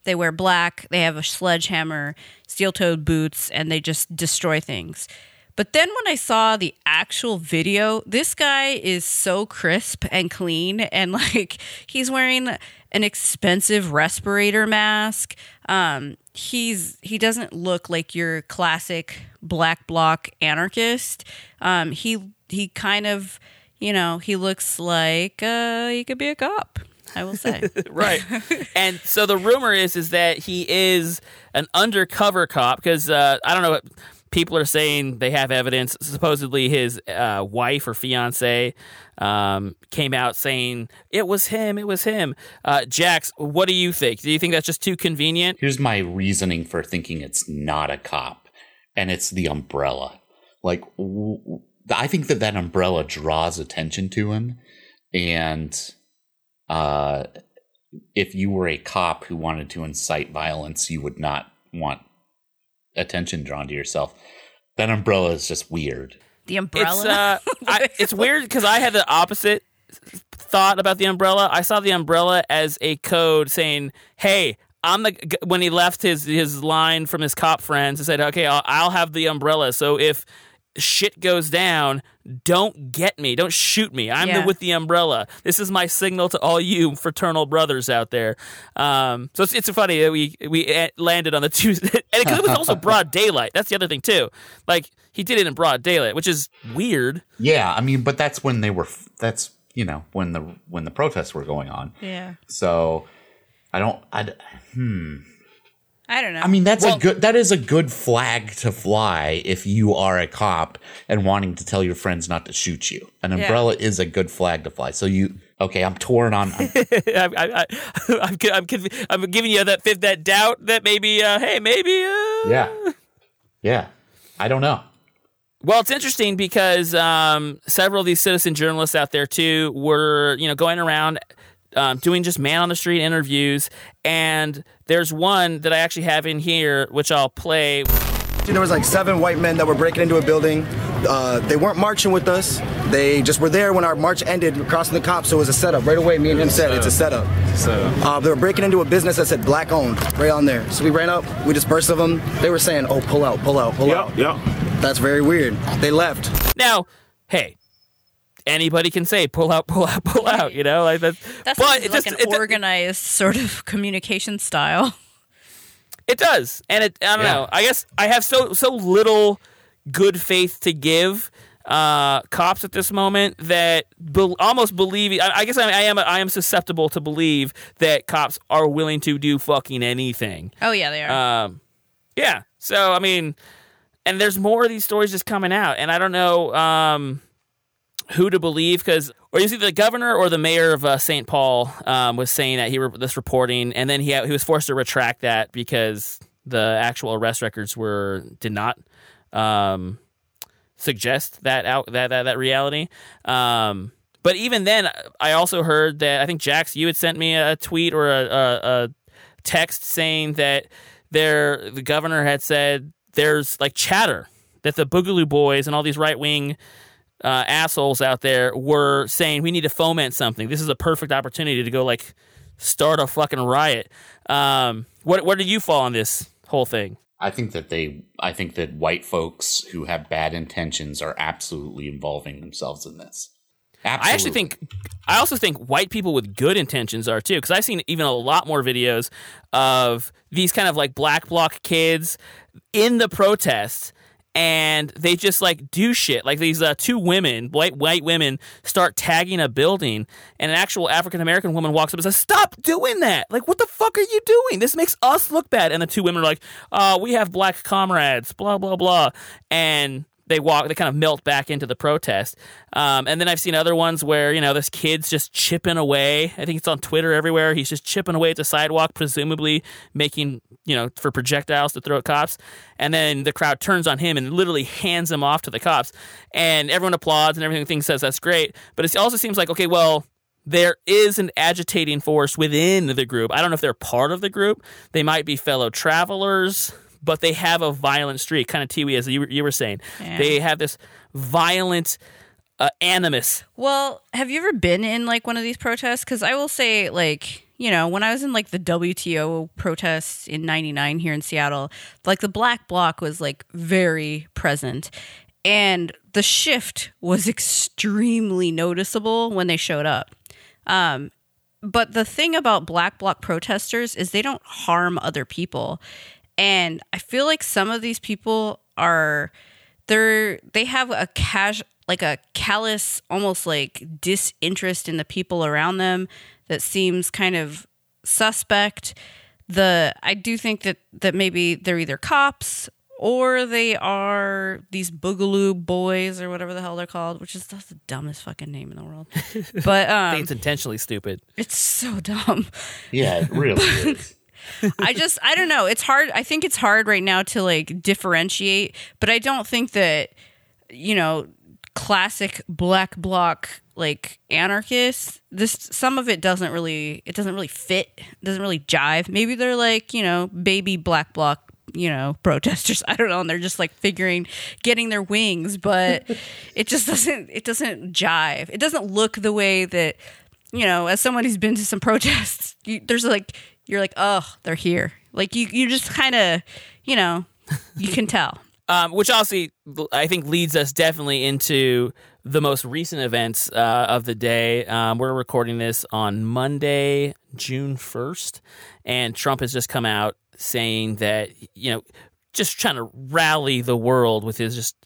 They wear black, they have a sledgehammer, steel toed boots, and they just destroy things. But then when I saw the actual video, this guy is so crisp and clean, and like he's wearing an expensive respirator mask. Um, he's he doesn't look like your classic black bloc anarchist. Um, he he kind of you know he looks like uh, he could be a cop. I will say. right. And so the rumor is is that he is an undercover cop because uh, I don't know. People are saying they have evidence. Supposedly, his uh, wife or fiance um, came out saying it was him. It was him. Uh, Jax, what do you think? Do you think that's just too convenient? Here's my reasoning for thinking it's not a cop, and it's the umbrella. Like, I think that that umbrella draws attention to him, and uh, if you were a cop who wanted to incite violence, you would not want attention drawn to yourself. That umbrella is just weird. The umbrella. It's uh, I, it's weird because I had the opposite thought about the umbrella. I saw the umbrella as a code saying, "Hey, I'm the." When he left his his line from his cop friends, he said, "Okay, I'll, I'll have the umbrella. So if shit goes down, don't get me, don't shoot me. I'm Yeah. the with the umbrella. This is my signal to all you fraternal brothers out there." Um, so it's, it's funny that we we landed on the Tuesday, and because it was also broad daylight. That's the other thing too. Like he did it in broad daylight, which is weird. Yeah, I mean, but that's when they were. That's you know when the when the protests were going on. Yeah. So I don't. I d- hmm. I don't know. I mean, that's Well- a good. That is a good flag to fly if you are a cop and wanting to tell your friends not to shoot you. An Yeah. umbrella is a good flag to fly. So you. Okay, I'm torn on. I'm, I, I, I, I'm, I'm, conv- I'm giving you that fifth, that doubt that maybe, uh, hey, maybe. Uh... yeah, yeah. I don't know. Well, it's interesting because um, several of these citizen journalists out there too were, you know, going around um, doing just man on the street interviews, and there's one that I actually have in here, which I'll play. There was like seven white men that were breaking into a building. Uh, they weren't marching with us. They just were there when our march ended, crossing the cops. So it was a setup. Right away, me and him said it's a setup. Uh, they were breaking into a business that said black owned, right on there. So we ran up, we dispersed of them. They were saying, "Oh, pull out, pull out, pull out." Yep. That's very weird. They left. Now, hey, anybody can say pull out, pull out, pull out. You know, like that's. That but sounds like just an organized sort of communication style. It does, and it. I don't know. I guess I have so so little good faith to give uh, cops at this moment that be- almost believe. I, I guess I, I am. I am susceptible to believe that cops are willing to do fucking anything. Oh yeah, they are. Um, yeah. So I mean, and there's more of these stories just coming out, and I don't know um, who to believe because, or you see the governor or the mayor of uh, St. Paul um, was saying that he re- this reporting, and then he he was forced to retract that because the actual arrest records were did not um, suggest that out that that, that reality. Um, but even then, I also heard that I think Jax, you had sent me a tweet or a, a, a text saying that there the governor had said there's like chatter that the Boogaloo Boys and all these right wing uh, assholes out there were saying we need to foment something. This is a perfect opportunity to go like start a fucking riot. Um, what where do you fall on this whole thing? I think that they. I think that white folks who have bad intentions are absolutely involving themselves in this. Absolutely. I actually think I also think white people with good intentions are too because I've seen even a lot more videos of these kind of like black bloc kids in the protests and they just like do shit. Like these uh, two women white white women start tagging a building and an actual African American woman walks up and says stop doing that! Like what the fuck are you doing? This makes us look bad. And the two women are like uh, we have black comrades blah blah blah. And they walk they kind of melt back into the protest. Um, and then i've seen other ones where you know this kid's just chipping away. I think it's on twitter everywhere. He's just chipping away at the sidewalk presumably making you know for projectiles to throw at cops. And then the crowd turns on him and literally hands him off to the cops. And everyone applauds and everything says that's great. But it also seems like okay well there is an agitating force within the group. I don't know if they're part of the group. They might be fellow travelers, but they have a violent streak, kind of Tiwi, as you, were- you were saying. Yeah. They have this violent uh, animus. Well, have you ever been in like one of these protests? Because I will say, like, you know, when I was in like the WTO protests in '99 here in Seattle, like the Black Bloc was like very present, and the shift was extremely noticeable when they showed up. Um, but the thing about Black Bloc protesters is they don't harm other people, and I feel like some of these people are they're they have a cash like a callous almost like disinterest in the people around them that seems kind of suspect the i do think that that maybe they're either cops or they are these boogaloo boys or whatever the hell they're called which is that's the dumbest fucking name in the world but um it's intentionally stupid. it's so dumb Yeah, it really is. I just I don't know. It's hard. I think it's hard right now to like differentiate, but I don't think that you know classic black bloc like anarchists this some of it doesn't really it doesn't really fit doesn't really jive maybe they're like you know baby black bloc you know, protesters. I don't know. And they're just like figuring, getting their wings, but it just doesn't, it doesn't jive. It doesn't look the way that, you know, as someone who's been to some protests, you, there's like, you're like, oh, they're here. Like you, you just kind of, you know, you can tell. Um, which also, I think, leads us definitely into the most recent events uh, of the day. Um, we're recording this on Monday, June 1st, and Trump has just come out saying that, you know, just trying to rally the world with his just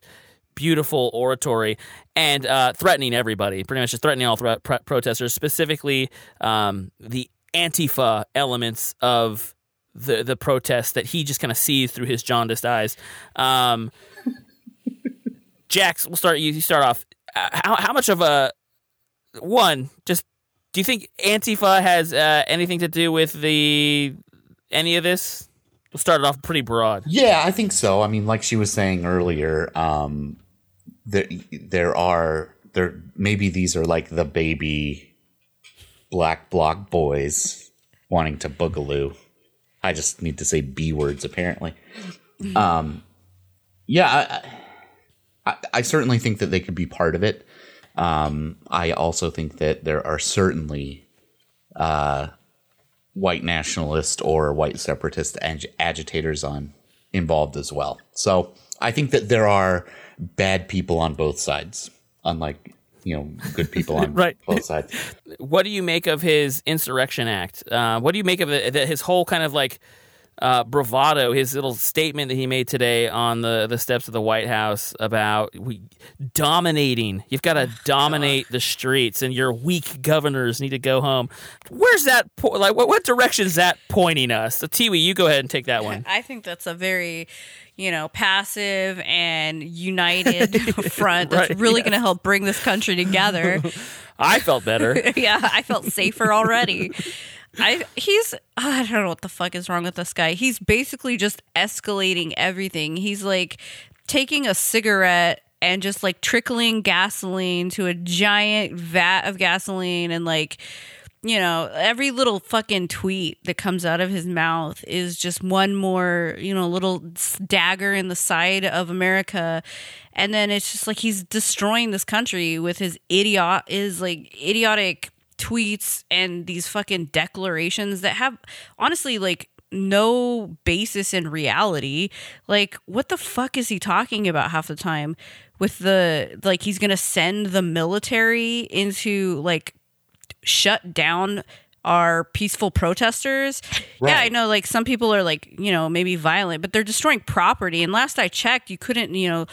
beautiful oratory and uh, threatening everybody, pretty much just threatening all pro- protesters, specifically um, the Antifa elements of the the protest that he just kind of sees through his jaundiced eyes. Um, Jax, we'll start you. Start off. Uh, how how much of a one? Just do you think Antifa has uh, anything to do with the any of this? We'll start it off pretty broad. Yeah, I think so. I mean, like she was saying earlier, um, there there are there maybe these are like the baby black bloc boys wanting to boogaloo. I just need to say b words apparently. Um, yeah, I, I, I certainly think that they could be part of it. Um, I also think that there are certainly uh, white nationalist or white separatist ag- agitators on involved as well. So I think that there are bad people on both sides, unlike you know good people on Right. both sides. What do you make of his insurrection act? Uh, what do you make of it, that his whole kind of like uh, bravado, his little statement that he made today on the, the steps of the White House about we dominating? You've got to dominate the streets, and your weak governors need to go home. Where's that? Po- like, what, what direction is that pointing us? So, Tiwi, you go ahead and take that one. I think that's a very, you know, passive and united front that's Right, really going to help bring this country together. I felt better. yeah, I felt safer already. I he's I don't know what the fuck is wrong with this guy. He's basically just escalating everything. He's like taking a cigarette and just like trickling gasoline to a giant vat of gasoline and like you know, every little fucking tweet that comes out of his mouth is just one more, you know, little dagger in the side of America. And then it's just like he's destroying this country with his idiot is like idiotic tweets and these fucking declarations that have honestly like no basis in reality. Like, what the fuck is he talking about half the time? With the like, he's gonna send the military into like shut down our peaceful protesters. Yeah, I know like some people are like, you know, maybe violent, but they're destroying property. And last I checked, you couldn't, you know,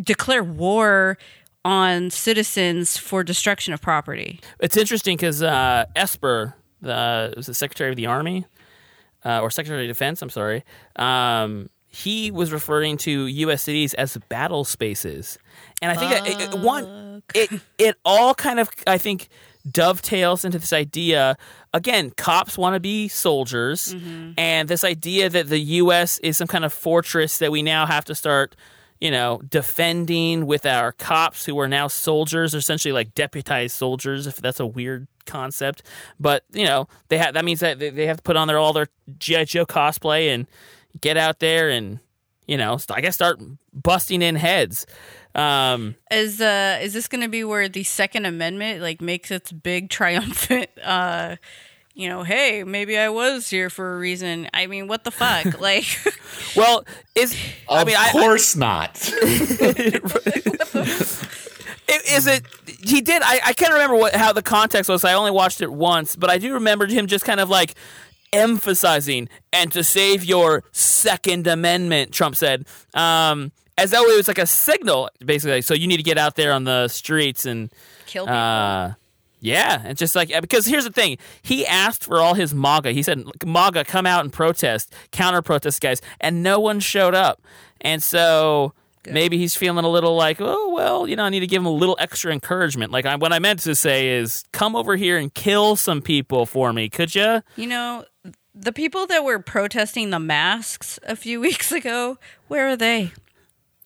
declare war on citizens for destruction of property. It's interesting because uh, Esper, the was the Secretary of the Army uh, or Secretary of Defense. I'm sorry. Um, he was referring to U.S. cities as battle spaces, and I think that it, it- one it it all kind of I think dovetails into this idea. Again, cops want to be soldiers, mm-hmm. and this idea that the U.S. is some kind of fortress that we now have to start you know, defending with our cops who are now soldiers, essentially like deputized soldiers, if that's a weird concept. But you know, they have that means that they they have to put on their all their GI Joe cosplay and get out there and you know, I guess start busting in heads. Um, Is uh is this going to be where the Second Amendment like makes its big triumphant uh you know, hey, maybe I was here for a reason. I mean, what the fuck? like well, is I Of mean, I, course not. I- is it? He did. I, I can't remember what how the context was. I only watched it once, but I do remember him just kind of like emphasizing and to save your Second Amendment. Trump said, um, as though it was like a signal, basically. So you need to get out there on the streets and kill people. uh, yeah, and just like because here's the thing, he asked for all his MAGA. He said, "MAGA, come out and protest, counter protest, guys," and no one showed up. And so maybe he's feeling a little like, oh well, you know, I need to give him a little extra encouragement. Like I, what I meant to say is, come over here and kill some people for me, could you? You know, the people that were protesting the masks a few weeks ago, where are they?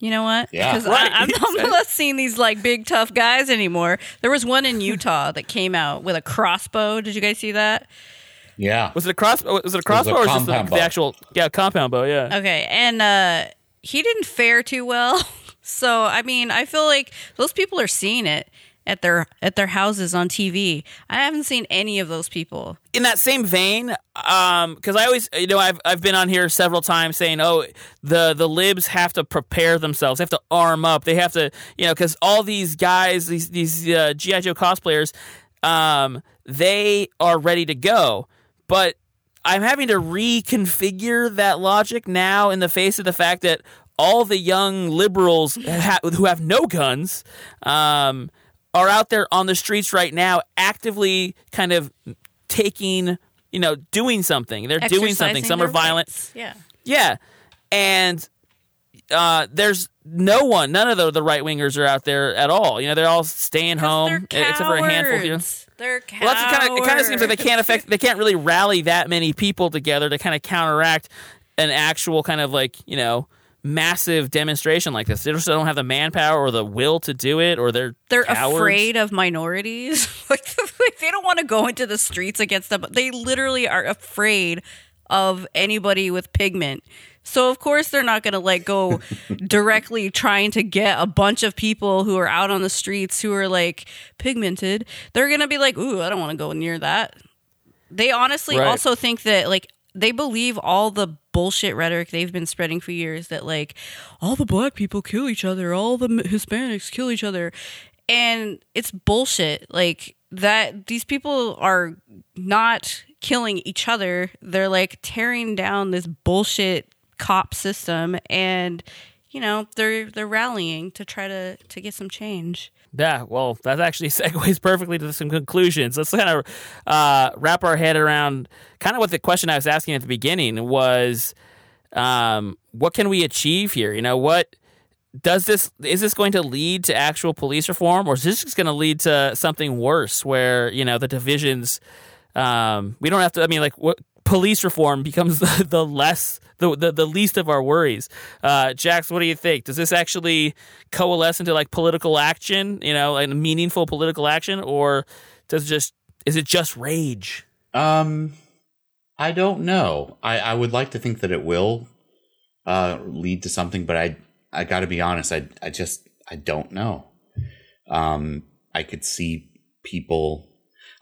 You know what? Yeah. Because Right. I'm, I'm not seeing these like big tough guys anymore. There was one in Utah that came out with a crossbow. Did you guys see that? Yeah. Was it a cross? Was it a was a crossbow or was it just the, the actual yeah compound bow? Yeah. Okay, and uh he didn't fare too well. So I mean, I feel like those people are seeing it at their at their houses on TV. I haven't seen any of those people. in that same vein, um, because I always, you know, I've I've been on here several times saying, oh, the the libs have to prepare themselves, they have to arm up, they have to, you know, because all these guys, these these uh, GI Joe cosplayers, um, they are ready to go, but I'm having to reconfigure that logic now in the face of the fact that all the young liberals ha- who have no guns um, are out there on the streets right now, actively kind of taking, you know, doing something. They're doing something. Some are violent. rights. Yeah. Yeah, and uh, there's no one, none of the, the right wingers are out there at all. You know, they're all staying home, except for a handful. You know, They're cowards. well, that's kind of. It kind of seems like they can't affect. They can't really rally that many people together to kind of counteract an actual kind of like you know massive demonstration like this. They just don't have the manpower or the will to do it, or they're They're cowards. afraid of minorities. like they don't want to go into the streets against them. They literally are afraid of anybody with pigment. So of course they're not going to like go directly trying to get a bunch of people who are out on the streets who are like pigmented. They're going to be like, "Ooh, I don't want to go near that." They honestly Right. also think that like they believe all the bullshit rhetoric they've been spreading for years that like all the black people kill each other, all the Hispanics kill each other. And it's bullshit. Like that these people are not killing each other. They're like tearing down this bullshit cop system and you know, they're they're rallying to try to to get some change. Yeah, well, that actually segues perfectly to some conclusions. Let's kind of uh, wrap our head around kind of what the question I was asking at the beginning was um, what can we achieve here? You know, what does this is this going to lead to actual police reform or is this just going to lead to something worse where, you know, the divisions um, we don't have to I mean like what police reform becomes the, the less the, the the least of our worries. Uh, Jax, what do you think? Does this actually coalesce into like political action, you know, like meaningful political action, or does just is it just rage? Um, I don't know. I, I would like to think that it will uh, lead to something, but I I got to be honest. I I just I don't know. Um, I could see people.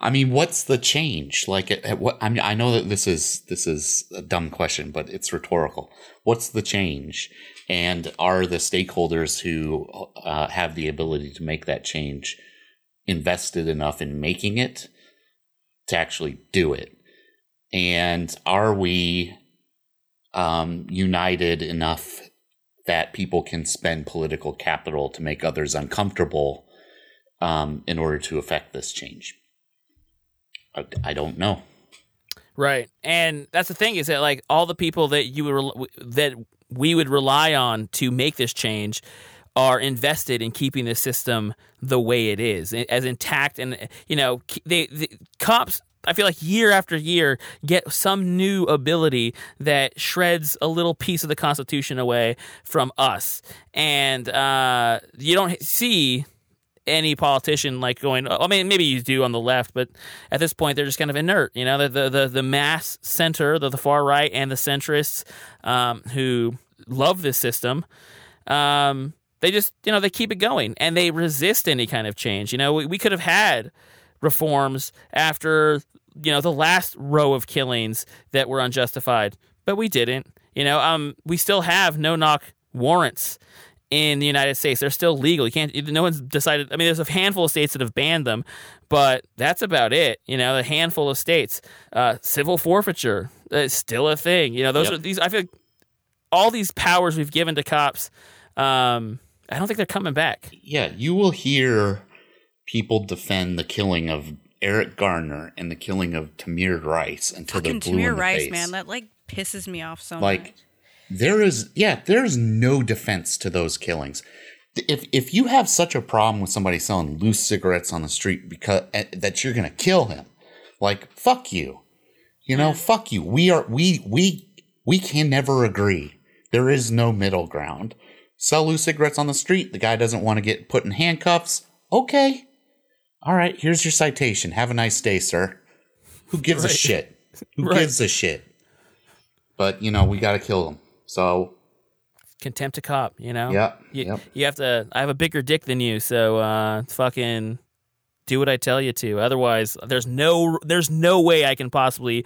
I mean, what's the change? Like, at, at what? I mean, I know that this is this is a dumb question, but it's rhetorical. What's the change? And are the stakeholders who uh, have the ability to make that change invested enough in making it to actually do it? And are we um, united enough that people can spend political capital to make others uncomfortable um, in order to affect this change? I, I don't know. Right, and that's the thing is that like all the people that you would that we would rely on to make this change are invested in keeping the system the way it is, as intact, and you know they the cops. I feel like year after year get some new ability that shreds a little piece of the Constitution away from us, and uh, you don't see any politician like going. I mean, maybe you do on the left, but at this point they're just kind of inert. You know, the the the, the mass center, the, the far right, and the centrists um, who love this system. Um, they just you know they keep it going and they resist any kind of change. You know, we, we could have had reforms after you know the last row of killings that were unjustified, but we didn't. You know, um, we still have no knock warrants in the United States. They're still legal. You can't. No one's decided. I mean, there's a handful of states that have banned them, but that's about it. You know, a handful of states. Uh, civil forfeiture is still a thing. You know, those Yep. are these. I feel like all these powers we've given to cops. Um, I don't think they're coming back. Yeah, you will hear people defend the killing of Eric Garner and the killing of Tamir Rice until Fucking they're blue in Tamir the Rice, face. man, that like pisses me off so much. like there is yeah there's no defense to those killings. If if you have such a problem with somebody selling loose cigarettes on the street because eh, that you're gonna kill him like fuck you. You know fuck you. We are we we we can never agree. There is no middle ground. Sell loose cigarettes on the street. The guy doesn't want to get put in handcuffs. Okay. All right here's your citation. Have a nice day sir. Who gives a shit? Who Right. gives a shit? But you know, we got to kill them. So Contempt a cop, you know? Yep, You, yep. you have to, I have a bigger dick than you, so uh, fucking do what I tell you to. Otherwise, there's no, there's no way I can possibly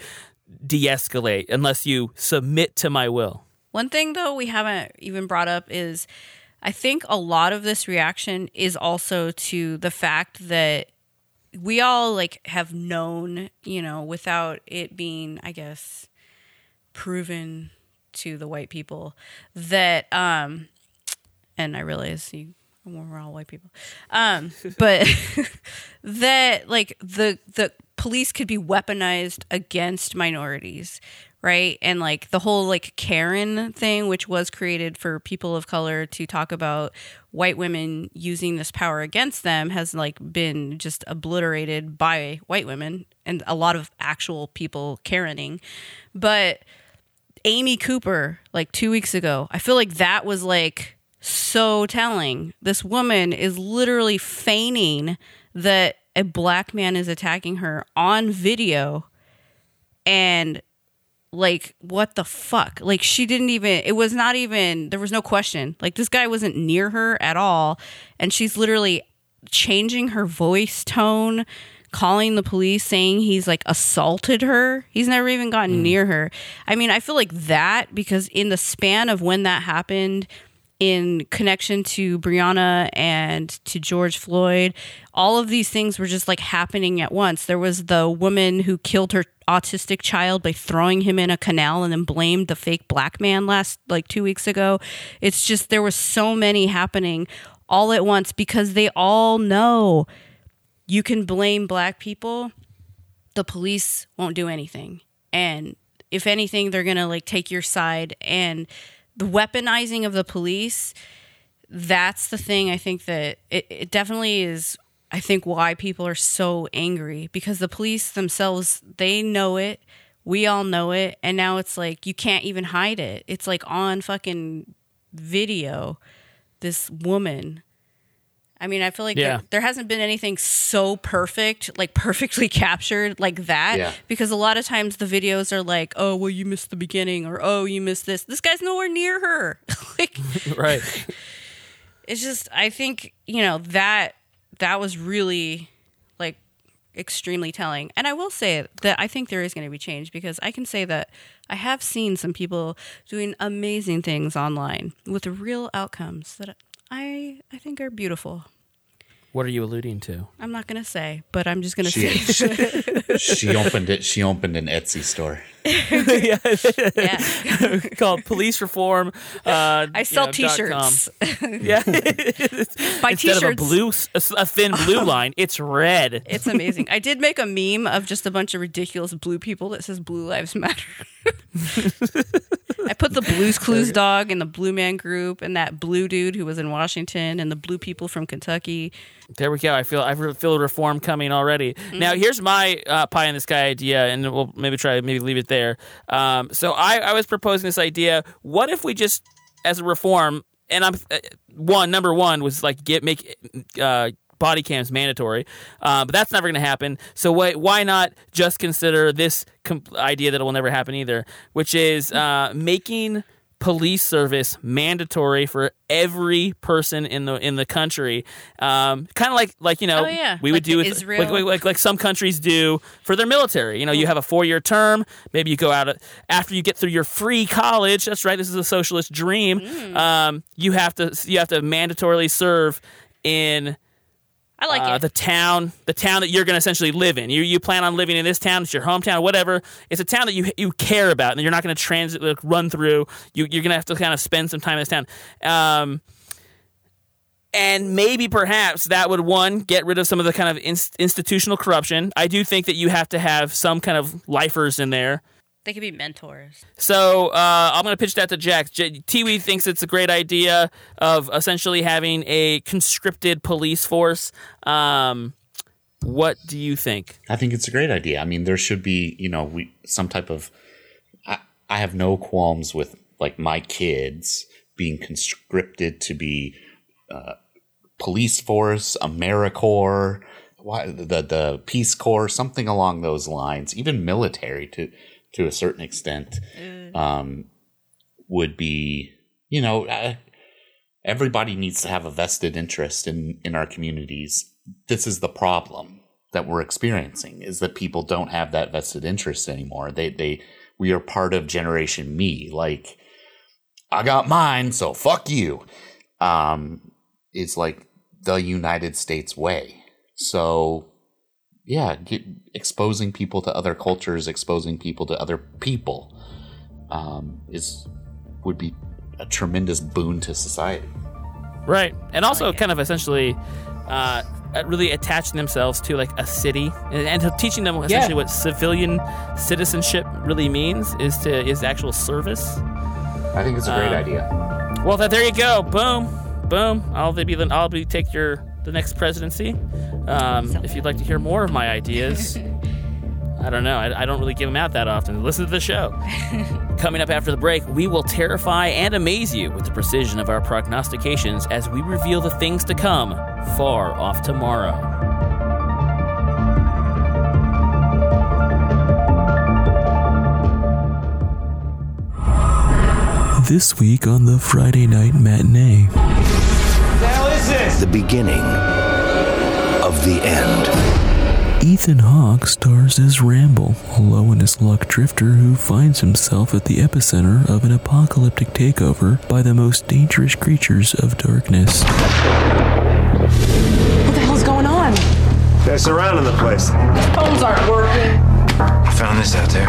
de escalate unless you submit to my will. One thing though we haven't even brought up is I think a lot of this reaction is also to the fact that we all like have known, you know, without it being, I guess, proven to the white people that um and I realize you we're all white people. Um but that like the the police could be weaponized against minorities, right? And like the whole like Karen thing which was created for people of color to talk about white women using this power against them has like been just obliterated by white women and a lot of actual people Karening. But Amy Cooper, like two weeks ago, I feel like that was like so telling. This woman is literally feigning that a black man is attacking her on video. And like what the fuck? Like she didn't even it was not even there was no question. Like this guy wasn't near her at all. And she's literally changing her voice tone calling the police saying he's like assaulted her he's never even gotten mm. near her i mean i feel like that because in the span of when that happened in connection to Breonna and to George Floyd, all of these things were just like happening at once. There was the woman who killed her autistic child by throwing him in a canal and then blamed the fake black man last like 2 weeks ago. It's just there was so many happening all at once because they all know you can blame black people, the police won't do anything. And if anything, they're going to like take your side. And the weaponizing of the police that's the thing i think that it, it definitely is i think why people are so angry. Because the police themselves they know it. We all know it. And now it's like you can't even hide it. It's like on fucking video this woman I mean, I feel like Yeah. there, there hasn't been anything so perfect, like perfectly captured like that. Yeah. Because a lot of times the videos are like, oh, well, you missed the beginning, or oh, you missed this. This guy's nowhere near her. like, right. it's just, I think, you know, that that was really like extremely telling. And I will say that I think there is going to be change because I can say that I have seen some people doing amazing things online with real outcomes that I I think are beautiful. What are you alluding to? I'm not gonna say, but I'm just gonna say. she opened it. She opened an Etsy store. Called Police Reform. Uh, I sell you know, T-shirts. yeah. Buy Instead of a T-shirts. blue, a, a thin blue line, it's red. It's amazing. I did make a meme of just a bunch of ridiculous blue people that says "Blue Lives Matter." I put the Blues Clues dog in the Blue Man group, and that blue dude who was in Washington, and the blue people from Kentucky. There we go. I feel I feel reform coming already. Mm-hmm. Now here's my uh, pie in the sky idea, and we'll maybe try maybe leave it there. Um, so I, I was proposing this idea. What if we just, as a reform, and I'm uh, one number one was like get make uh, body cams mandatory, uh, but that's never going to happen. So why why not just consider this idea that will never happen either, which is uh, making police service mandatory for every person in the in the country. Um, kind of like like you know Oh, yeah. we would Like do with Israel. like, like, like some countries do for their military. You know, you have a four year term. Maybe you go out at- after you get through your free college. That's right. This is a socialist dream. Mm. Um, you have to you have to mandatorily serve in. I like uh, it. the town, the town that you're going to essentially live in. You you plan on living in this town. It's your hometown, whatever. It's a town that you you care about, and you're not going to transit like, run through. You you're going to have to kind of spend some time in this town. Um, and maybe perhaps that would one get rid of some of the kind of inst- institutional corruption. I do think that you have to have some kind of lifers in there. They could be mentors. So uh, I'm going to pitch that to Jack. J- Tiwi thinks it's a great idea of essentially having a conscripted police force. Um, what do you think? I think it's a great idea. I mean, there should be, you know, we some type of. I, I have no qualms with like my kids being conscripted to be uh, police force, AmeriCorps, why the the Peace Corps, something along those lines, even military to to a certain extent, um, would be you know uh, everybody needs to have a vested interest in in our communities. This is the problem that we're experiencing is that people don't have that vested interest anymore. They they we are part of generation me. Like I got mine, so fuck you. Um, it's like the United States way. So yeah, get, exposing people to other cultures, exposing people to other people, um, is would be a tremendous boon to society. Right, and also kind of essentially uh, really attaching themselves to like a city and, and teaching them essentially Yeah. what civilian citizenship really means is to is actual service. I think it's a great Um, idea. Well, there you go. Boom, boom. I'll be the I'll be take your the next presidency. Um, if you'd like to hear more of my ideas, I don't know. I, I don't really give them out that often. Listen to the show. Coming up after the break, we will terrify and amaze you with the precision of our prognostications as we reveal the things to come far off tomorrow. This week on the Friday Night Matinee. The hell is this? The beginning of the end. Ethan Hawke stars as Ramble, a low in his luck drifter who finds himself at the epicenter of an apocalyptic takeover by the most dangerous creatures of darkness. What the hell's going on? They're surrounding the place. Phones aren't working. I found this out there.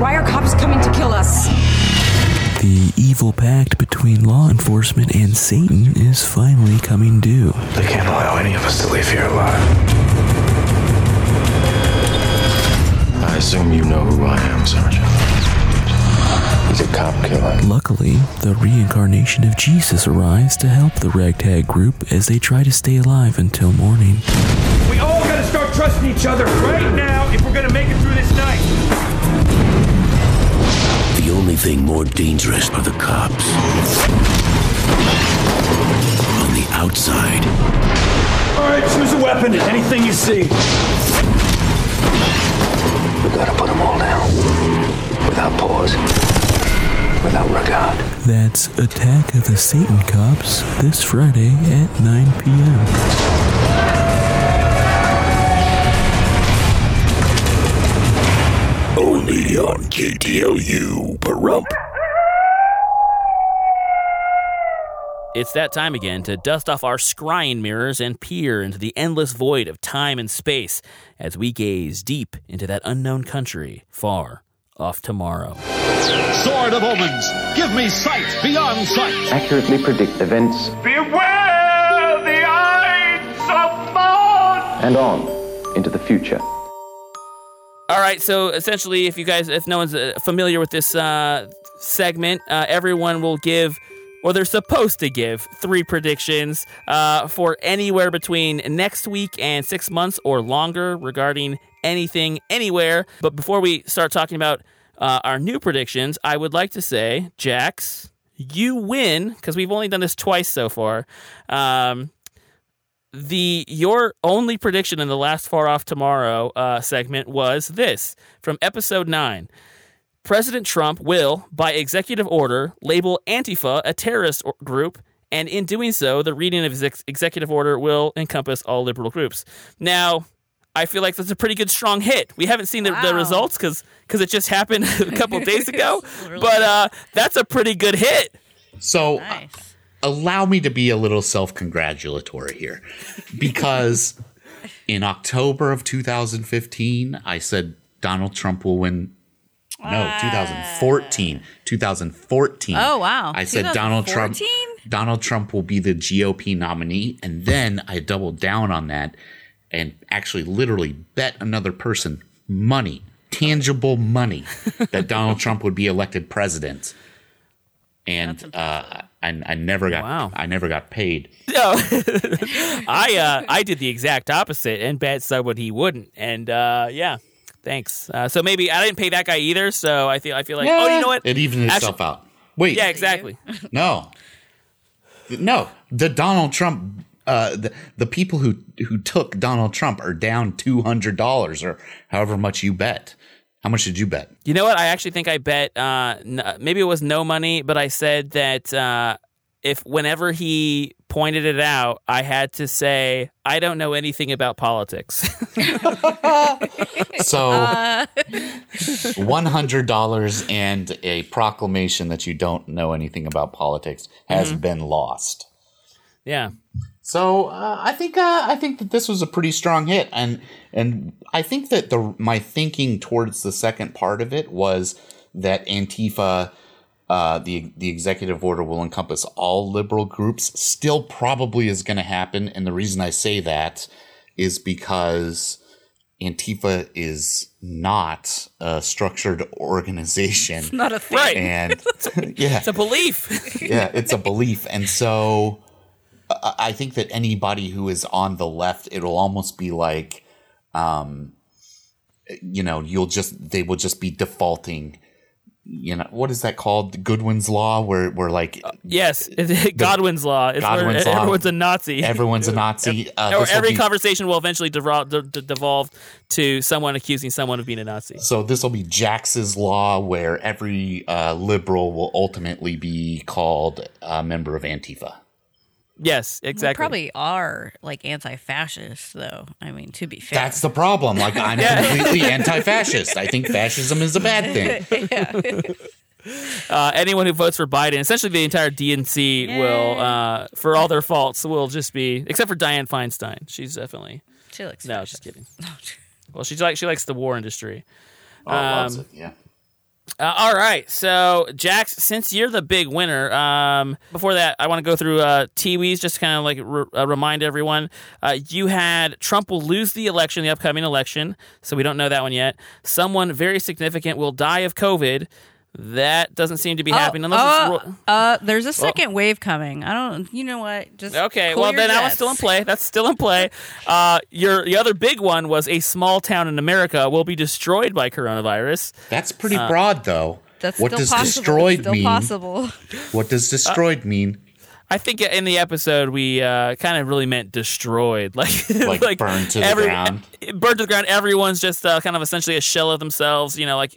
Why are cops coming to kill us? The evil pact between law enforcement and Satan is finally coming due. They can't allow any of us to leave here alive. I assume you know who I am, Sergeant. He's a cop killer. Luckily, the reincarnation of Jesus arrives to help the ragtag group as they try to stay alive until morning. We all gotta start trusting each other right now if we're gonna make it through this night. The only thing more dangerous are the cops. On the outside, All right, choose a weapon. Anything you see. we gotta put them all down. Without pause. Without regard. That's Attack of the Satan Cops this Friday at 9 p.m. Only on KTLU. Perump. It's that time again to dust off our scrying mirrors and peer into the endless void of time and space as we gaze deep into that unknown country far off tomorrow. Sword of Omens, give me sight beyond sight. accurately predict events Beware the Ides of March! and on into the future. All right, so essentially, if you guys, if no one's uh, familiar with this uh, segment, uh, everyone will give, or they're supposed to give, three predictions uh, for anywhere between next week and six months or longer regarding anything, anywhere. But before we start talking about uh, our new predictions, I would like to say, Jax, you win because we've only done this twice so far. Um, the your only prediction in the last far off tomorrow uh, segment was this from episode 9 president trump will by executive order label antifa a terrorist or- group and in doing so the reading of his ex- executive order will encompass all liberal groups. Now I feel like that's a pretty good strong hit. We haven't seen the, the results because it just happened a couple days ago, but uh, that's a pretty good hit. So uh, allow me to be a little self congratulatory here because in October of 2015, I said Donald Trump will win. No, 2014. 2014. Oh, wow. I said Donald Trump Donald Trump will be the GOP nominee and then I doubled down on that and actually literally bet another person money, tangible money that Donald Trump would be elected president. And uh, I, I never got wow. I never got paid. No, I uh, I did the exact opposite and bet someone he wouldn't, and uh, yeah, thanks. Uh, so maybe I didn't pay that guy either. So I feel I feel like oh, you know what? It evened itself Actually- out. Wait, yeah, exactly. no, no, the Donald Trump uh, the the people who who took Donald Trump are down two hundred dollars or however much you bet. How much did you bet? You know what? I actually think I bet uh, n- maybe it was no money, but I said that uh, if whenever he pointed it out, I had to say I don't know anything about politics. So Uh, one hundred dollars and a proclamation that you don't know anything about politics has Mhm. been lost. yeah. So uh, I think uh, I think that this was a pretty strong hit, and and I think that the my thinking towards the second part of it was that Antifa, uh, the the executive order will encompass all liberal groups. Still, probably is going to happen, and the reason I say that is because Antifa is not a structured organization. It's not a thing. Right. and yeah, It's a belief. yeah, it's a belief, and so I I think that anybody who is on the left, it'll almost be like, um, you know, you'll just they will just be defaulting. You know, what is that called? Goodwin's law, where where like Yes, Godwin's law. It's Godwin's where law. everyone's a Nazi. everyone's a Nazi. Uh, or this will every be- conversation will eventually devol- de- de- devolve to someone accusing someone of being a Nazi. So this will be Jax's law, where every uh, liberal will ultimately be called a member of Antifa. Yes, We exactly. probably are like anti-fascist, though. I mean, to be fair, That's the problem. Like I'm completely anti-fascist. I think fascism is a bad thing. uh, anyone who votes for Biden, essentially the entire DNC will, uh, for all their faults, will just be except for Dianne Feinstein. She's definitely She looks no, just kidding. well, she's like she likes the war industry. Oh, loves Um, it. Yeah. Uh, all right, so Jax, since you're the big winner, um, before that, I want to go through uh, Tiwis just to kind of like re- uh, remind everyone. Uh, you had Trump will lose the election, the upcoming election, so we don't know that one yet. Someone very significant will die of COVID. That doesn't seem to be happening unless uh, it's. ro- uh, there's a second wave coming. I don't. You know what? Just Okay, cool well your then that one's jets. still in play. That's still in play. Uh, your the other big one was a small town in America will be destroyed by coronavirus. That's pretty Uh, broad, though. That's what still does possible. destroyed still mean? possible. What does destroyed mean? I think in the episode we uh, kind of really meant destroyed, like Like burned to the ground? Burned to the ground. Everyone's just uh, kind of essentially a shell of themselves. You know, like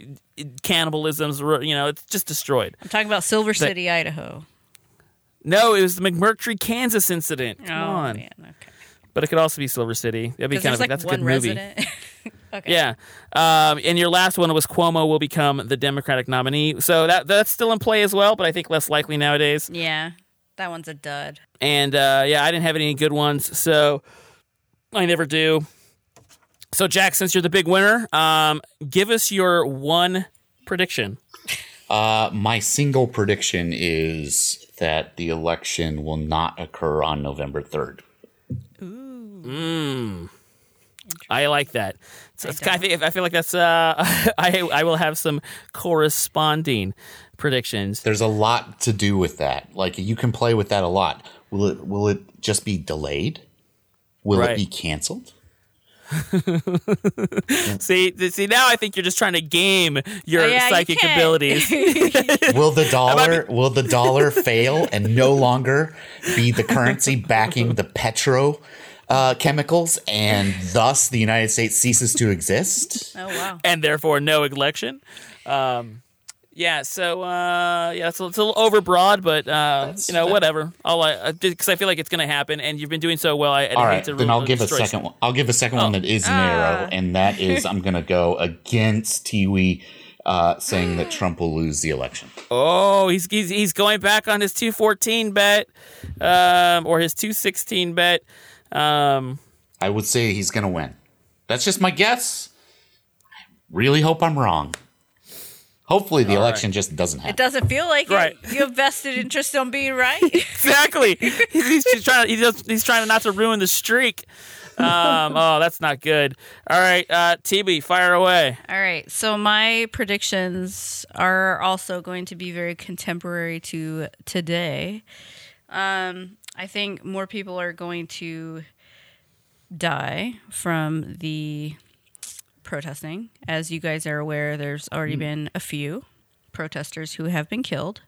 cannibalism's. You know, it's just destroyed. I'm talking about Silver But- City, Idaho. No, it was the McMurtry, Kansas incident. Come oh on, man. Okay. but it could also be Silver City. That'd be 'Cause kind of like that's a one good movie. okay. Yeah, um, and your last one was Cuomo will become the Democratic nominee. So that that's still in play as well, but I think less likely nowadays. Yeah. That one's a dud. And uh, yeah, I didn't have any good ones, so I never do. So Jack, since you're the big winner, um, give us your one prediction. Uh, my single prediction is that the election will not occur on November 3rd. Ooh. Mm. I like that. So it's kind of, I feel like that's uh, I I will have some corresponding predictions. There's a lot to do with that. Like you can play with that a lot. Will it will it just be delayed? Will Right. it be canceled? see, see now I think you're just trying to game your Oh, yeah, psychic can't. abilities. Will the dollar will the dollar fail and no longer be the currency backing the petro uh, chemicals, and thus the United States ceases to exist? Oh wow. and therefore no election. Um, yeah, so uh, yeah, it's a, it's a little overbroad, but uh, you know, whatever. I'll because I feel like it's going to happen, and you've been doing so well. I, I All hate right, to then really I'll give a second one. I'll give a second one that is narrow, and that is I'm going to go against Tiwi uh, saying that Trump will lose the election. Oh, he's, he's he's going back on his two fourteen bet, um, or his two sixteen bet. Um, I would say he's going to win. That's just my guess. I really hope I'm wrong. Hopefully, the All election just doesn't happen. It doesn't feel like Right. it. You have vested interest on being right. exactly. he's, he's, he's trying. He just, he's trying not to ruin the streak. Um, oh, that's not good. All right, uh, TB, fire away. All right. So my predictions are also going to be very contemporary to today. Um, I think more people are going to die from the protesting. As you guys are aware, there's already Mm. been a few protesters who have been killed.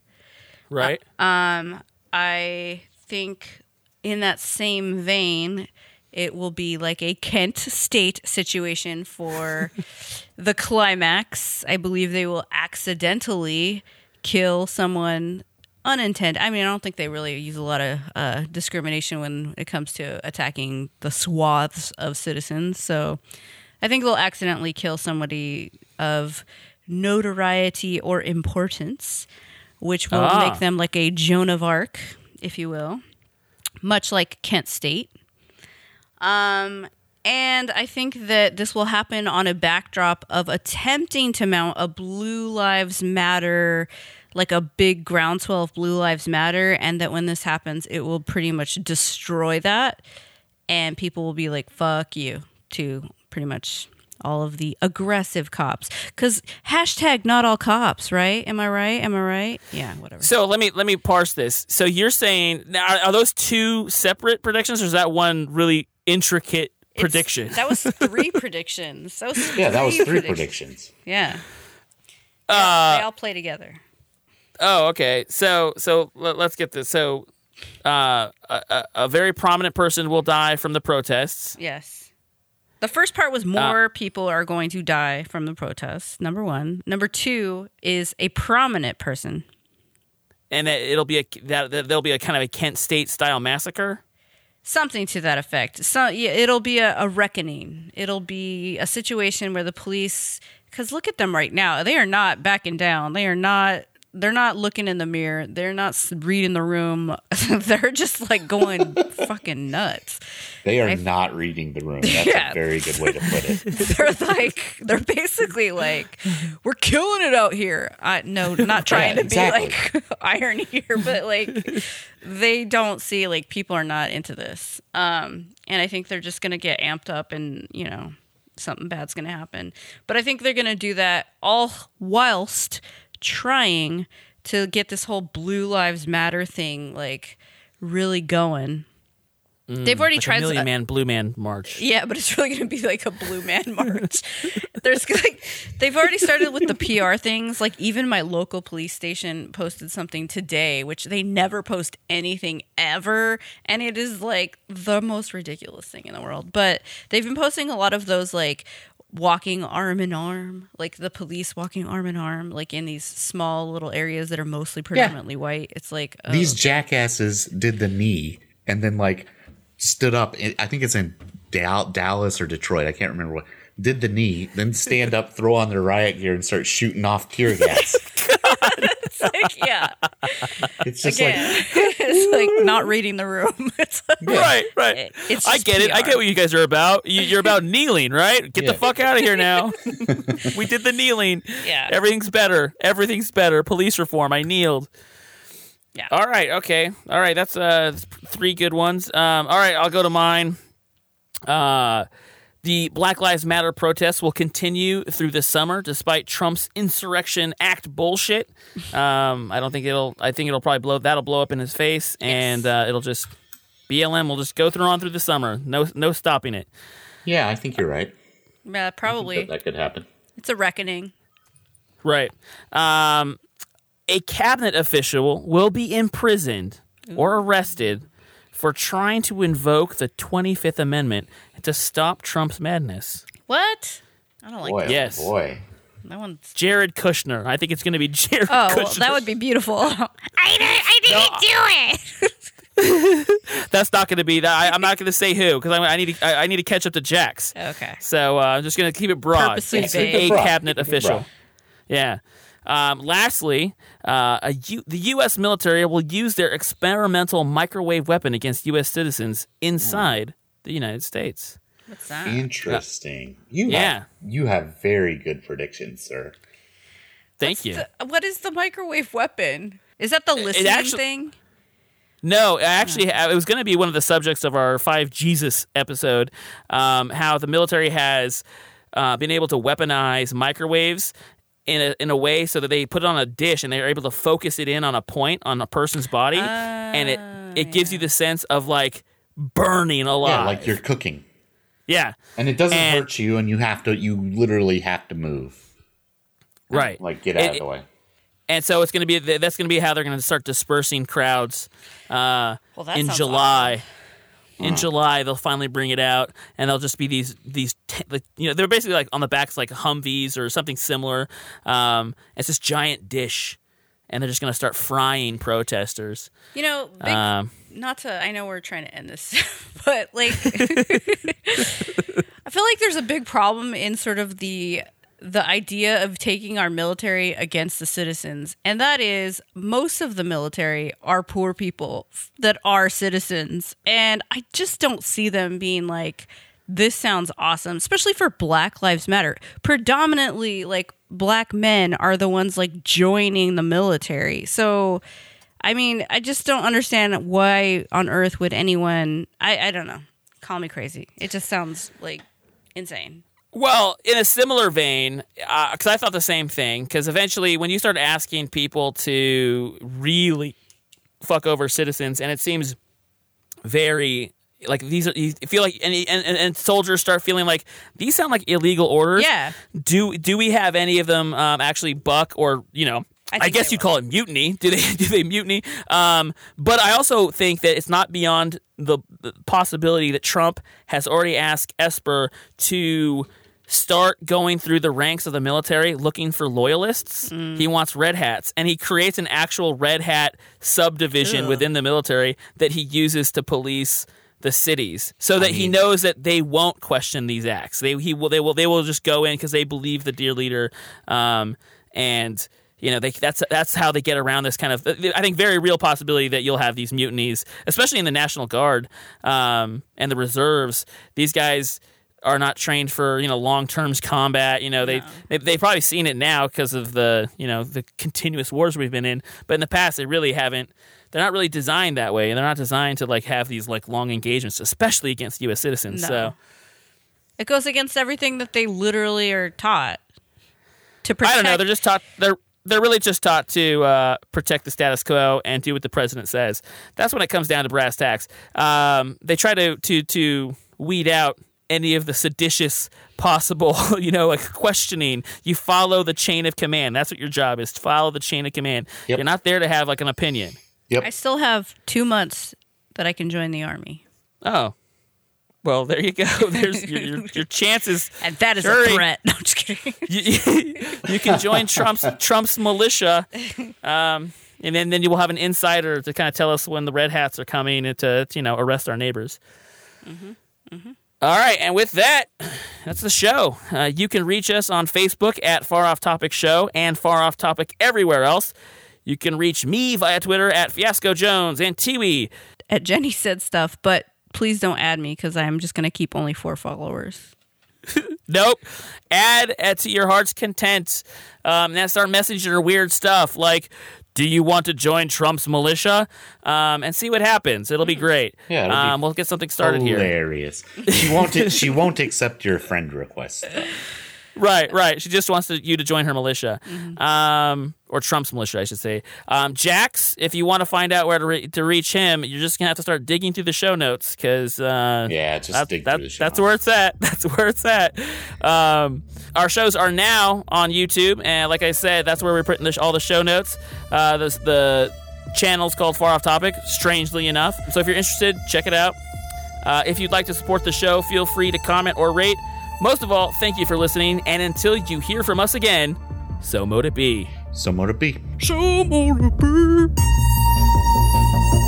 Right. Um, I think in that same vein, it will be like a Kent State situation for the climax. I believe they will accidentally kill someone unintended. I mean, I don't think they really use a lot of uh, discrimination when it comes to attacking the swaths of citizens. So I think they'll accidentally kill somebody of notoriety or importance, which will Ah. make them like a Joan of Arc, if you will, much like Kent State. Um, and I think that this will happen on a backdrop of attempting to mount a Blue Lives Matter, like a big groundswell of Blue Lives Matter, and that when this happens, it will pretty much destroy that. And people will be like, fuck you to pretty much all of the aggressive cops. Because hashtag not all cops, right? Am I right? Am I right? Yeah, whatever. So let me let me parse this. So you're saying now are, are those two separate predictions, or is that one really intricate prediction? That was three predictions. That was Yeah, that was three predictions. predictions. Yeah. Uh, they all play together. Oh, okay. So so let, us get this. So uh, a, a, a very prominent person will die from the protests. Yes. The first part was uh, more people are going to die from the protests. Number one. Number two is a prominent person. and it, it'll be a that, that there'll be a kind of a Kent State style massacre. Something to that effect. So yeah, it'll be a, a reckoning. It'll be a situation where the police, because look at them right now. They are not backing down. They are not. They're not looking in the mirror. They're not reading the room. They're just like going fucking nuts. They are I- not reading the room. That's Yeah. a very good way to put it. they're like they're basically like we're killing it out here. I no, not trying Yeah, to be exactly. like iron here, but like they don't see like people are not into this. Um, and I think they're just gonna get amped up, and you know something bad's gonna happen. But I think they're gonna do that all whilst trying to get this whole Blue Lives Matter thing like really going. They've already Mm, like tried a million uh, man blue man march. yeah, but it's really going to be like a blue man march. There's like they've already started with the PR things. Like even my local police station posted something today, which they never post anything ever, and it is like the most ridiculous thing in the world. But they've been posting a lot of those like walking arm in arm, like the police walking arm in arm, like in these small little areas that are mostly predominantly white. It's like oh, These jackasses did the knee and then like stood up. I think it's in Dallas or Detroit. I can't remember what. Did the knee, then stand up, throw on their riot gear, and start shooting off tear gas. it's like yeah. It's just Again, like it's like not reading the room. It's like, Right, right. It's I just get it. I get what you guys are about. You, you're about kneeling, right? Get the fuck out of here now. we did the kneeling. Yeah. Everything's better. Everything's better. Police reform. I kneeled. Yeah. All right. Okay. All right. That's uh three good ones. Um. All right. I'll go to mine. Uh. The Black Lives Matter protests will continue through the summer, despite Trump's insurrection act bullshit. Um, I don't think it'll. I think it'll probably blow. That'll blow up in his face, and uh, it'll just BLM will just go through on through the summer. No, no stopping it. yeah, I think you're right. Yeah, probably. That, that could happen. It's a reckoning. Right. Um, a cabinet official will be imprisoned or arrested for trying to invoke the 25th Amendment to stop Trump's madness. What? I don't like Boy, that. oh Yes. boy. That one's. Jared Kushner. I think it's going to be Jared Oh, well, that would be beautiful. I didn't. I didn't do it. That's not going to be that. I, I'm not going to say who because I, I need to. I, I need to catch up to Jax. Okay. So uh, I'm just going to keep it broad. Purposely vague. a cabinet official. Yeah. Um, lastly, uh, a U- the U.S. military will use their experimental microwave weapon against U.S. citizens inside the United States. What's that? Interesting. You Yeah. have, you have very good predictions, sir. Thank you. The- what is the microwave weapon? Is that the listening actually- thing? No, actually, it was going to be one of the subjects of our Five Jesus episode. Um, how the military has uh, been able to weaponize microwaves in a in a way so that they put it on a dish and they're able to focus it in on a point on a person's body, and it it gives you the sense of like burning alive. Yeah, like you're cooking. Yeah, And it doesn't And- hurt you, and you have to, you literally have to move. right. Like, get out It- of the way. and so it's going to be that's going to be how they're going to start dispersing crowds uh, Well, in sounds July. In Mm. July, they'll finally bring it out, and they'll just be these these t- like, you know they're basically like on the backs like Humvees or something similar. Um, it's this giant dish, and they're just going to start frying protesters. You know, big, Um, not to. I know we're trying to end this, but like, I feel like there's a big problem in sort of the the idea of taking our military against the citizens, and that is most of the military are poor people that are citizens, and I just don't see them being like. This sounds awesome, especially for Black Lives Matter. Predominantly, like black men are the ones like joining the military. So, I mean, I just don't understand why on earth would anyone. I, I don't know. Call me crazy. It just sounds like insane. Well, in a similar vein, because I thought the same thing. Because eventually, when you start asking people to really fuck over citizens, and it seems very like these are you feel like and, and and soldiers start feeling like these sound like illegal orders. Yeah. Do do we have any of them um, actually buck or you know? I I, guess you call it mutiny. Do they do they mutiny? Um, but I also think that it's not beyond the, the possibility that Trump has already asked Esper to start going through the ranks of the military looking for loyalists. He wants red hats, and he creates an actual red hat subdivision Ew. within the military that he uses to police the cities, so that he mean- knows that they won't question these acts. They he will they will they will just go in because they believe the dear leader, um, and you know they that's that's how they get around this kind of I think very real possibility that you'll have these mutinies, especially in the National Guard um, and the reserves. These guys are not trained for you know long terms combat. You know they they they've probably seen it now because of the you know the continuous wars we've been in, but in the past they really haven't. They're not really designed that way, and they're not designed to like have these like long engagements, especially against U.S. citizens. No. So It goes against everything that they literally are taught to protect. I don't know. They're just taught. They're they're really just taught to uh, protect the status quo and do what the president says. That's when it comes down to brass tacks. Um, they try to to to weed out any of the seditious possible, you know, like questioning. You follow the chain of command. That's what your job is. To follow the chain of command. You're not there to have like an opinion. Yep. I still have two months that I can join the army, Oh. Well, there you go. There's your, your, your chances. and that is Shuri. a threat. No, I'm just kidding. you, you can join Trump's Trump's militia, um, and then then you will have an insider to kind of tell us when the red hats are coming and to you know arrest our neighbors. All right, and with that, that's the show. Uh, you can reach us on Facebook at Far Off Topic Show and Far Off Topic everywhere else. You can reach me via Twitter at Fiasco Jones and Tiwi. At Jenny said stuff, but please don't add me because I'm just gonna keep only four followers. Nope. Add uh, to your heart's content. Um, then start messaging her weird stuff like, "Do you want to join Trump's militia?" Um, and see what happens. It'll be great. Yeah, it'll be um, we'll get something started here. Hilarious. She won't. she won't accept your friend request. though. Right, right. She just wants to, you to join her militia, um, or Trump's militia, I should say. Um, Jax, if you want to find out where to, re- to reach him, you're just gonna have to start digging through the show notes because uh, Yeah, just that- dig that- through the show That's where it's at. That's where it's at. Um, our shows are now on YouTube, and like I said, that's where we're putting the, all the show notes. Uh, the, the channel's called Far Off Topic, strangely enough. So if you're interested, check it out. Uh, if you'd like to support the show, feel free to comment or rate. Most of all, thank you for listening, and until you hear from us again, so mote it be. So mote it be. So mote it be.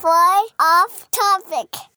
Fly off topic.